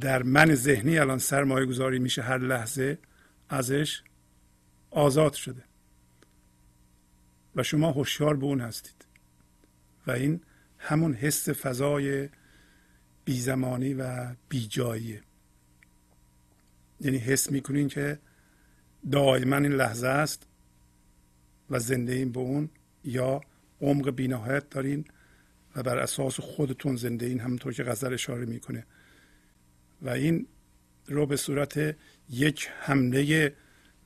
در من ذهنی الان سرمایه گذاری میشه هر لحظه ازش آزاد شده. و شما هوشیار به اون هستید. و این همون حس فضای بیزمانی و بیجاییه. یعنی حس می‌کنین که دائما این لحظه است و زنده این به اون یا عمق بینهایت دارین و بر اساس خودتون زنده این همونطور که غزل اشاره می‌کنه. و این رو به صورت یک حمله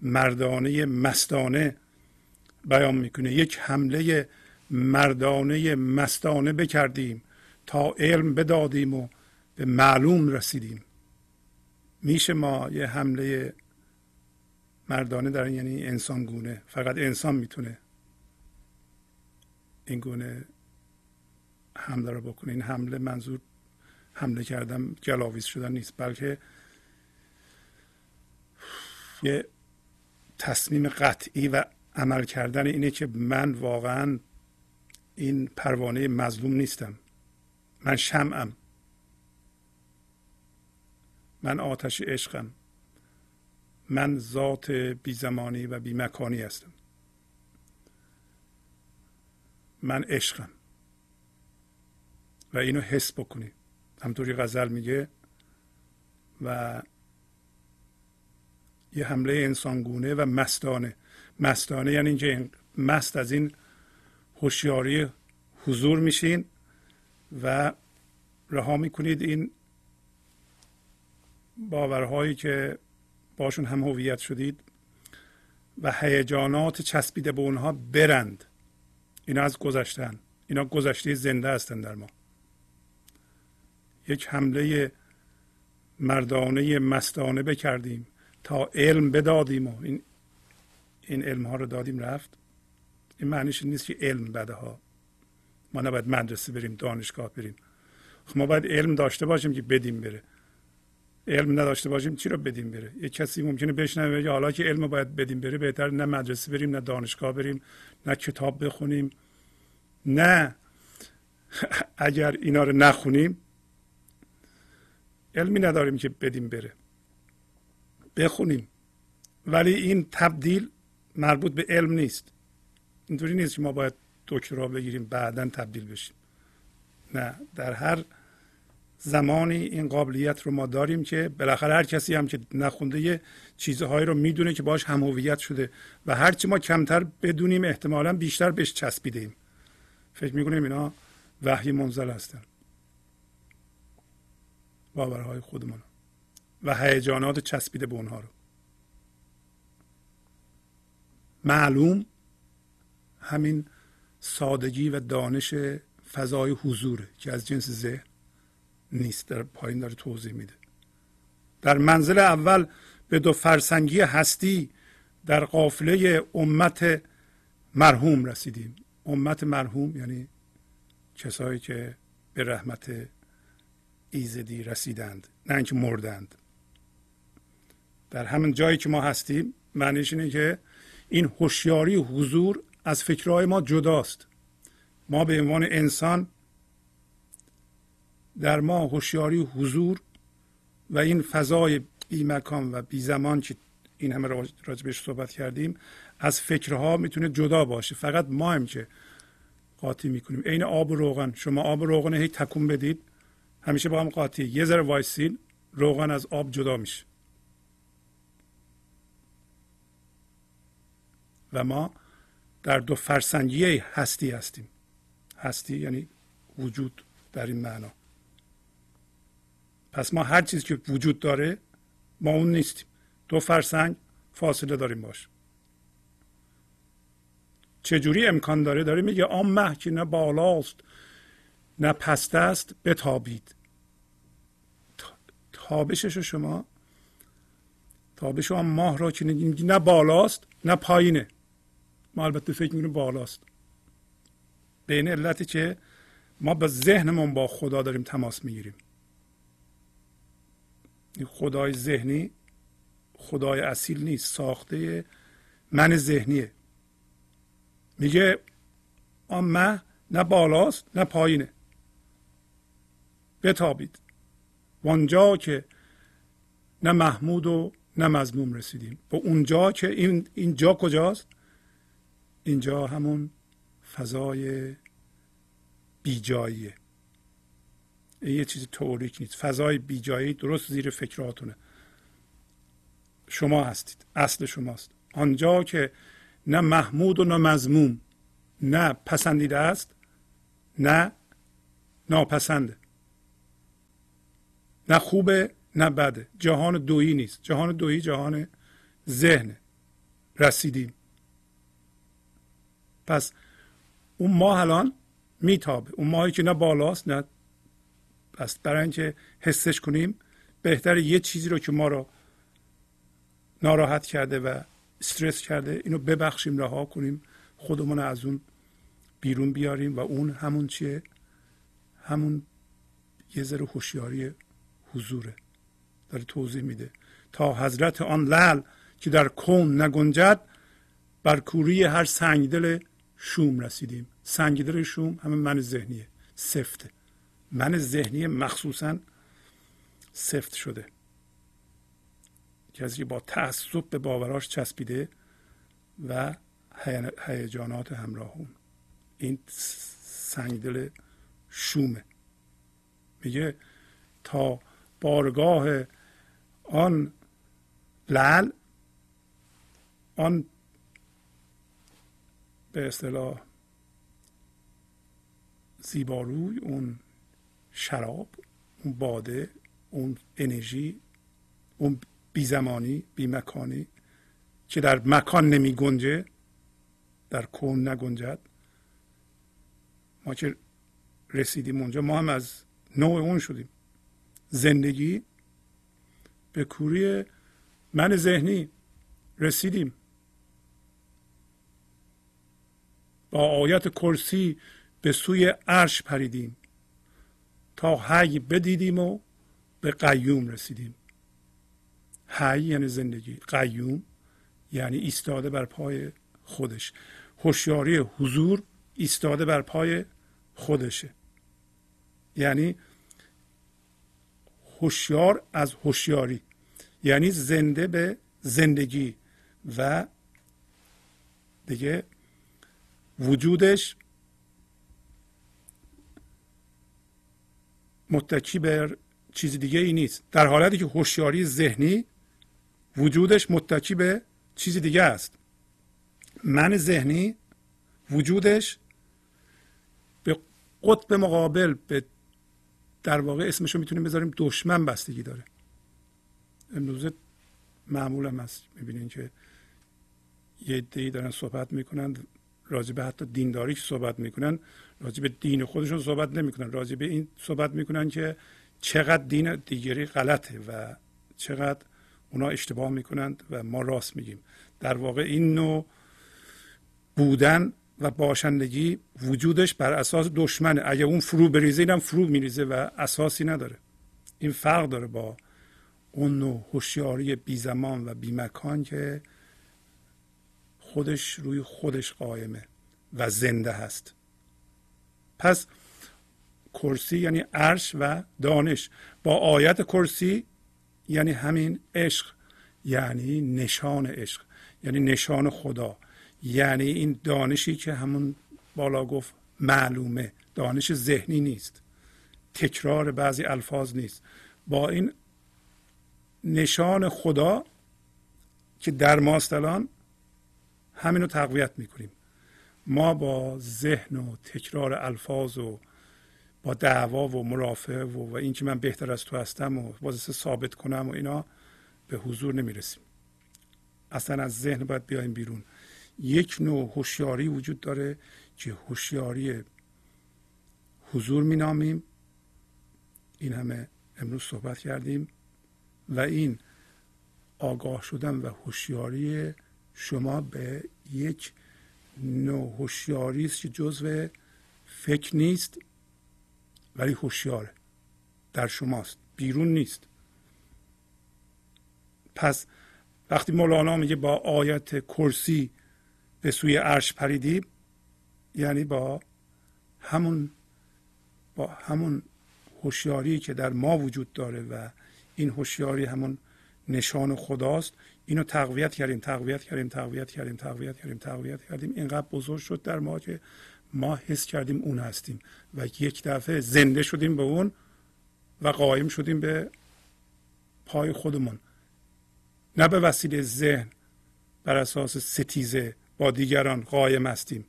مردانه مستانه بیان می‌کنه. یک حمله مردانه مستانه بکردیم تا علم بدادیم و به معلوم رسیدیم. میشه ما یه حمله مردانه در یعنی انسان گونه. فقط انسان می‌تونه این گونه حمله رو بکنه. این حمله منظور حمله کردن گلاویز شدن نیست بلکه یه تصمیم قطعی و عمل کردن اینه که من واقعا این پروانه مظلوم نیستم. من شمعم. من آتش عشقم. من ذات بی زمانی و بی مکانی هستم. من عشقم. و اینو حس بکنی. همطوری غزل میگه و یه حمله انسانگونه و مستانه. مستانه یعنی اینکه مست از این هوشیاری حضور میشین و رها می‌کنید این باورهایی که باشون هم هویت شدید و هیجانات چسبیده به اونها برند. اینا از گذشتن اینا گذشته زنده هستن در ما. یک حمله مردانه مستانه بکردیم. تا علم بدادیم و این این علم ها رو دادیم رفت. این معنیش نیست که علم بده ها ما نباید مدرسه بریم دانشگاه بریم. خب ما باید علم داشته باشیم که بدیم بره. علم نداشته باشیم چی رو بدیم بره؟ یه کسی ممکنه بشنوه یا حالا که علم باید بدیم بره بهتر نه مدرسه بریم نه دانشگاه بریم نه کتاب بخونیم. نه. [laughs] اگر اینا رو نخونیم علمی نداریم که بدیم بره. بخونیم. ولی این تبدیل مربوط به علم نیست. اینطوری نیست که ما باید دکترا بگیریم بعدا تبدیل بشیم. نه در هر زمانی این قابلیت رو ما داریم که بالاخره هر کسی هم که نخونده یه چیزهایی رو می‌دونه که باش هم هویت شده و هرچی ما کمتر بدونیم احتمالا بیشتر بهش چسبیدیم فکر می‌کنیم اینا وحی منزل هستن. باورهای خودمون. و هیجانات چسبیده به اونها رو. معلوم همین سادگی و دانش فضای حضور که از جنس ذهن نیست در پایین داره توضیح میده. در منزل اول به دو فرسنگی هستی در قافله امت مرحوم رسیدیم. امت مرحوم یعنی کسایی که به رحمت ایزدی رسیدند نه اینکه مردند. در همین جایی که ما هستیم معنیش اینه که این هوشیاری حضور از فکرهای ما جداست. ما به عنوان انسان در ما هوشیاری حضور و این فضای بی مکان و بی زمان که این همه راجبش صحبت کردیم از فکرها می‌تونه جدا باشه. فقط ما هم که قاطی می‌کنیم. عین آب و روغن. شما آب و روغن هی تکون بدید همیشه با هم قاطی. یه ذره وایسین روغن از آب جدا میشه. و ما در دو فرسنگی هستی هستیم. هستی یعنی وجود در این معنا. پس ما هر چیزی که وجود داره ما اون نیستیم. دو فرسنگ فاصله داریم باش. چجوری امکان داره؟ داره میگه آن مه که نه بالاست نه پست است بتابید. تابشش شما تابش آن ماه را که نه بالاست نه پایینه. ما البته فکر می‌کنیم بالاست به این علتی که ما به ذهنمون با خدا داریم تماس می‌گیریم خدای ذهنی خدای اصیل نیست ساخته من ذهنیه میگه آن مه نه بالاست نه پایینه بتابید وانجا که نه محمود و نه مزموم رسیدیم و اونجا که این اینجا کجاست اینجا همون فضای بیجاییه. یه چیزی توریک نیست. فضای بیجایی درست زیر فکراتونه. شما هستید. اصل شماست. آنجا که نه محمود و نه مزموم نه پسندیده است نه ناپسنده. نه خوبه نه بده. جهان دویی نیست. جهان دویی جهان ذهن رسیدیم. پس اون ماه الان میتابه. اون ماهی که نه بالاست نه پس برای اینکه حسش کنیم بهتر یه چیزی رو که ما رو ناراحت کرده و استرس کرده اینو ببخشیم رها کنیم خودمون از اون بیرون بیاریم و اون همون چیه؟ همون یه ذره هوشیاری حضوره. داره توضیح میده. تا حضرت آن لل که در کون نگنجد بر کوری هر سنگدل شوم رسیدیم. سنگدل شوم همه من ذهنیه. سفته من ذهنی مخصوصا سفت شده. کسی با تعصب به باوراش چسبیده و هیجانات همراه اون این سنگدل شومه. میگه تا بارگاه آن لل آن به اصطلاح زیباروی اون شراب اون باده اون انرژی اون بیزمانی بیمکانی که در مکان نمی گنجه در کون نگنجد. ما که رسیدیم اونجا ما هم از نوع اون شدیم. زندگی به کوری من ذهنی رسیدیم. با آیت کرسی به سوی عرش پریدیم تا حی بدیدیم و به قیوم رسیدیم. حی یعنی زندگی قیوم یعنی ایستاده بر پای خودش. هوشیاری حضور ایستاده بر پای خودشه. یعنی هوشیار از هوشیاری یعنی زنده به زندگی و دیگه وجودش متکی بر چیز دیگه ای نیست. در حالتی که هوشیاری ذهنی وجودش متکی به چیز دیگه است. من ذهنی وجودش به قطب مقابل به در واقع اسمشو می‌تونیم بذاریم دشمن بستگی داره. امروزه معمول هم هست. می‌بینین که یه دی دارن صحبت می‌کنند. راجع به حتی دینداری که صحبت می‌کنن راجع به دین خودشون صحبت نمی‌کنن. راجع به این صحبت می‌کنن که چقدر دین دیگری غلطه و چقدر اونا اشتباه می‌کنند و ما راست میگیم. در واقع این نوع بودن و باشندگی وجودش بر اساس دشمنه. اگه اون فرو بریزه اینم فرو میریزه و اساسی نداره. این فرق داره با اون نوع هوشیاری بی زمان و بی مکان که خودش روی خودش قائمه و زنده هست. پس کرسی یعنی عرش و دانش. با آیت کرسی یعنی همین عشق یعنی نشان عشق یعنی نشان خدا. یعنی این دانشی که همون بالا گفت معلومه. دانش ذهنی نیست. تکرار بعضی الفاظ نیست. با این نشان خدا که در ماست الان همین رو تقویت می‌کنیم. ما با ذهن و تکرار الفاظ و با دعوا و مرافع و, و اینکه من بهتر از تو هستم و واسه ثابت کنم و اینا به حضور نمی‌رسیم. اصلا از ذهن باید بیایم بیرون. یک نوع هوشیاری وجود داره که هوشیاری حضور مینامیم. این همه امروز صحبت کردیم و این آگاه شدن و هوشیاری شما به یک نوع هوشیاری است که جزو فکر نیست ولی هوشیاره. در شماست. بیرون نیست. پس وقتی مولانا میگه با آیت کرسی به سوی عرش پریدیم یعنی با همون با همون هوشیاری که در ما وجود داره و این هوشیاری همون نشان خداست اینو تقویت کردیم تقویت کردیم تقویت کردیم تقویت کردیم تقویت کردیم. اینقدر بزرگ شد در ما که ما حس کردیم اون هستیم و یک دفعه زنده شدیم به اون و قایم شدیم به پای خودمون. نه به وسیله ذهن بر اساس ستیزه با دیگران قایم هستیم.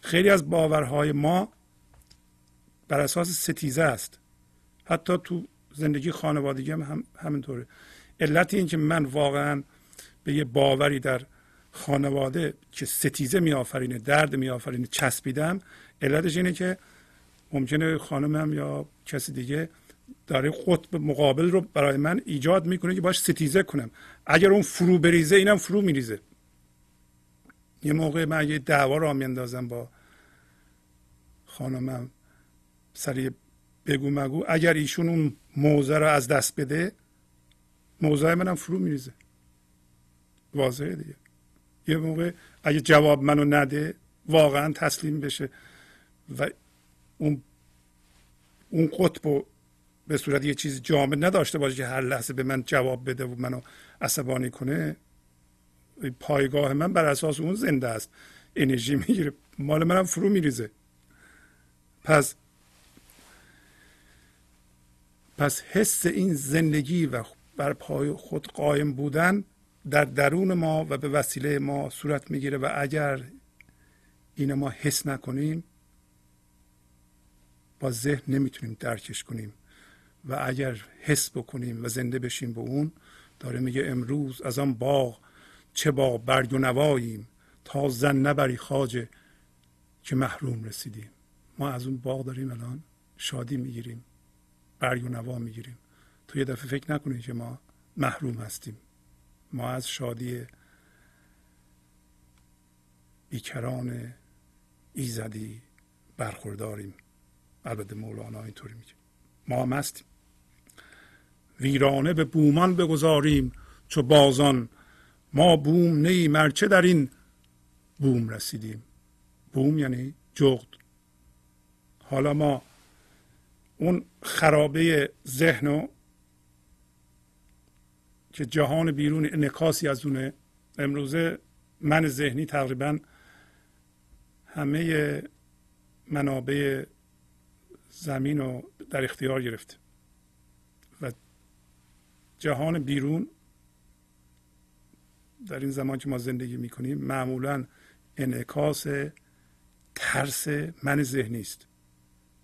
خیلی از باورهای ما بر اساس ستیزه است. حتی تو زندگی خانوادگی هم, هم همینطوره. علت این که من واقعا به یه باوری در خانواده که ستیزه میآفرینه درد میآفرینه چسبیدم علتش اینه که ممکنه خانمم یا کسی دیگه داره قطب مقابل رو برای من ایجاد می‌کنه که باش ستیزه کنم. اگر اون فرو بریزه اینم فرو میریزه. یه موقع من یه دعوا را میندازم با خانمم سری بگو مگو اگر ایشون اون موزه رو از دست بده موضع منم فرو میریزه. واضحه دیگه. یه موقع اگه جواب منو نده واقعا تسلیم بشه و اون اون قطب به صورت یه چیز جامد نداشته باشه که هر لحظه به من جواب بده و منو عصبانی کنه پایگاه من بر اساس اون زنده است. انرژی می‌گیره. مال منم فرو میریزه. پس پس حس این زندگی و بر پای خود قایم بودن در درون ما و به وسیله ما صورت می‌گیره و اگر این ما حس نکنیم با ذهن نمی‌تونیم درکش کنیم و اگر حس بکنیم و زنده بشیم به اون داره میگه امروز از آن باغ چه با برگ و نواییم تا زن نبری خاجه که محروم رسیدیم. ما از اون باغ داریم الان شادی می‌گیریم برگ و نوا می‌گیریم. تو یه دفعه فکر نکنید که ما محروم هستیم. ما از شادی بیکران ایزدی برخورداریم. البته مولانا اینطوری میگه. ما هم هستیم. ویرانه به بومان بگذاریم چو بازان. ما بوم نی مرچه در این بوم رسیدیم. بوم یعنی جغد. حالا ما اون خرابه ذهن و که جهان بیرون انکاسی از اونه امروزه من ذهنی تقریبا همه منابع زمین رو در اختیار گرفته و جهان بیرون در این زمان که ما زندگی می‌کنیم معمولا انعکاس ترس من ذهنی است.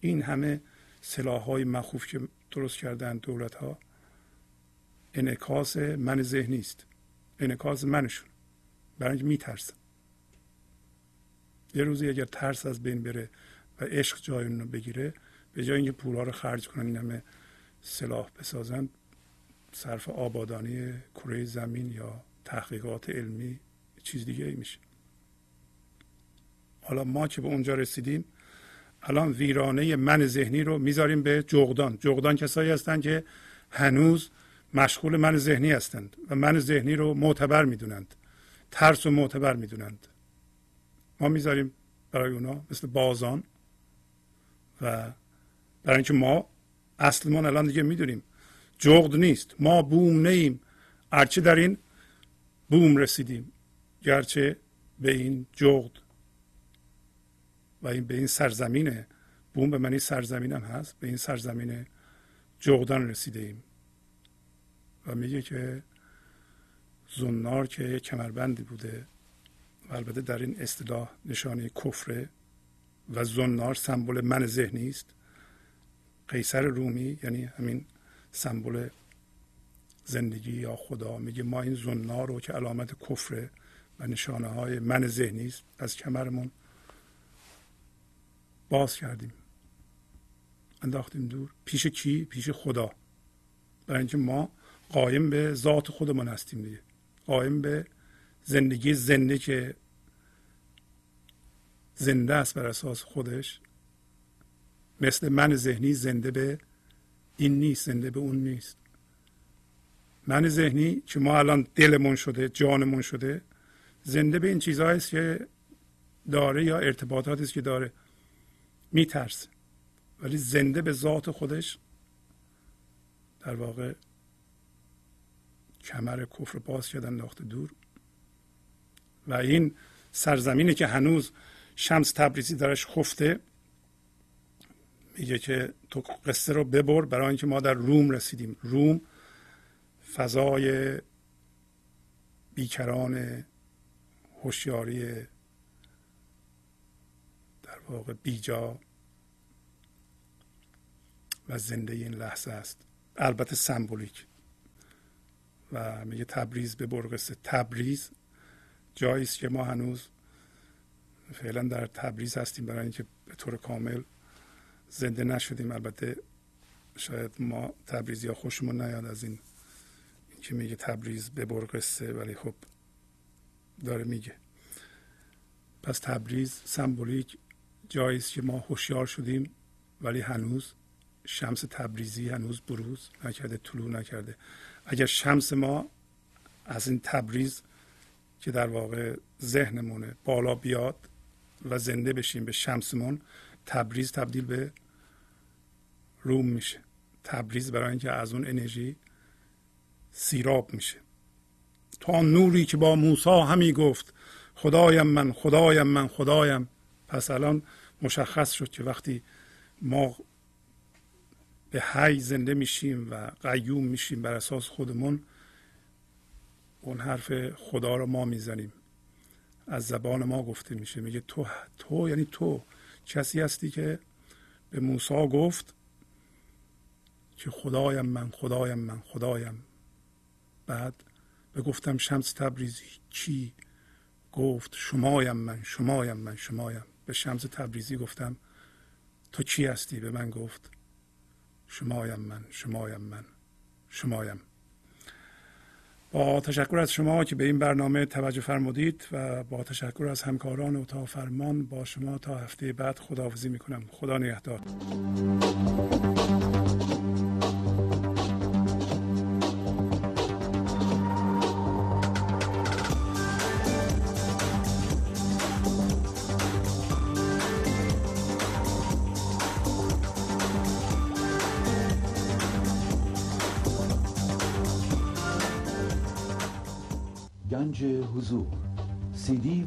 این همه سلاح های مخوف که درست کردن دولت ها انعکاس من ذهنی است. انعکاس منشون. برای اینکه میترسن یه روزی اگر ترس از بین بره و عشق جای اون رو بگیره به جای اینکه پولها رو خرج کنن این همه سلاح بسازن صرف آبادانی کره زمین یا تحقیقات علمی چیز دیگه ای میشه. حالا ما که به اونجا رسیدیم الان ویرانه من ذهنی رو می‌ذاریم به جغدان. جغدان کسایی هستند که هنوز مشغول من ذهنی هستند و من ذهنی رو معتبر می‌دونند. ترس و معتبر می‌دونند. ما می‌ذاریم برای اونا مثل بازان و برای اینکه ما اصلمون الان دیگه می‌دونیم. جغد نیست. ما بوم نیم هرچه در این بوم رسیدیم. گرچه به این جغد و این به این سرزمینه بوم به منی سرزمینم هست به این سرزمین جغدان رسیده ایم و میگه که زنار که کمربندی بوده و البته در این اصطلاح نشانه کفره و زنار سمبل من ذهنی است قیصر رومی یعنی همین سمبل زندگی یا خدا میگه ما این زنار رو که علامت کفره و نشانه های من ذهنی است از کمرمون باز کردیم. انداختیم دور. پیش کی؟ پیش خدا. برای اینکه ما قایم به ذات خودمون هستیم دیگه. قایم به زندگی زنده که زنده است بر اساس خودش. مثل من ذهنی زنده به این نیست زنده به اون نیست. من ذهنی که ما الان دلمون شده جانمون شده زنده به این چیزهایی است که داره یا ارتباطاتی است که داره. میترسه. ولی زنده به ذات خودش در واقع کمر کفر باز کرد انداخته دور. و این سرزمینی که هنوز شمس تبریزی درش خفته میگه که تو قصه رو ببر برای اینکه ما در روم رسیدیم. روم فضای بیکران هوشیاری در واقع بیجا و زنده این لحظه است. البته سمبولیک. و میگه تبریز به برقصه تبریز؟ جایی است که ما هنوز فعلا در تبریز هستیم برای اینکه به طور کامل زنده نشدیم. البته شاید ما تبریزی ها خوشمون نیاد از این که میگه تبریز به برقصه ولی خب داره میگه. پس تبریز سمبولیک جایی است که ما هوشیار شدیم ولی هنوز شمس تبریزی هنوز بروز نکرده طلوع نکرده. اگر شمس ما از این تبریز که در واقع ذهنمونه بالا بیاد و زنده بشیم به شمسمون تبریز تبدیل به روم میشه. تبریز برای اینکه از اون انرژی سیراب میشه. تا نوری که با موسا همی گفت خدایم من خدایم من خدایم. پس الان مشخص شد که وقتی ما به حی زنده میشیم و قیوم میشیم بر اساس خودمون اون حرف خدا رو ما می‌زنیم. از زبان ما گفته میشه میگه تو تو یعنی تو. کسی هستی که به موسی گفت که خدایم من خدایم من خدایم. بعد به گفتم شمس تبریزی کی گفت شمایم من شمایم من شمایم. به شمس تبریزی گفتم تو کی هستی؟ به من گفت شمایم من شمایم من شمایم. با تشکر از شما که به این برنامه توجه فرمودید و با تشکر از همکاران اتاق فرمان با شما تا هفته بعد خداحافظی می‌کنم. خدا نگهدار.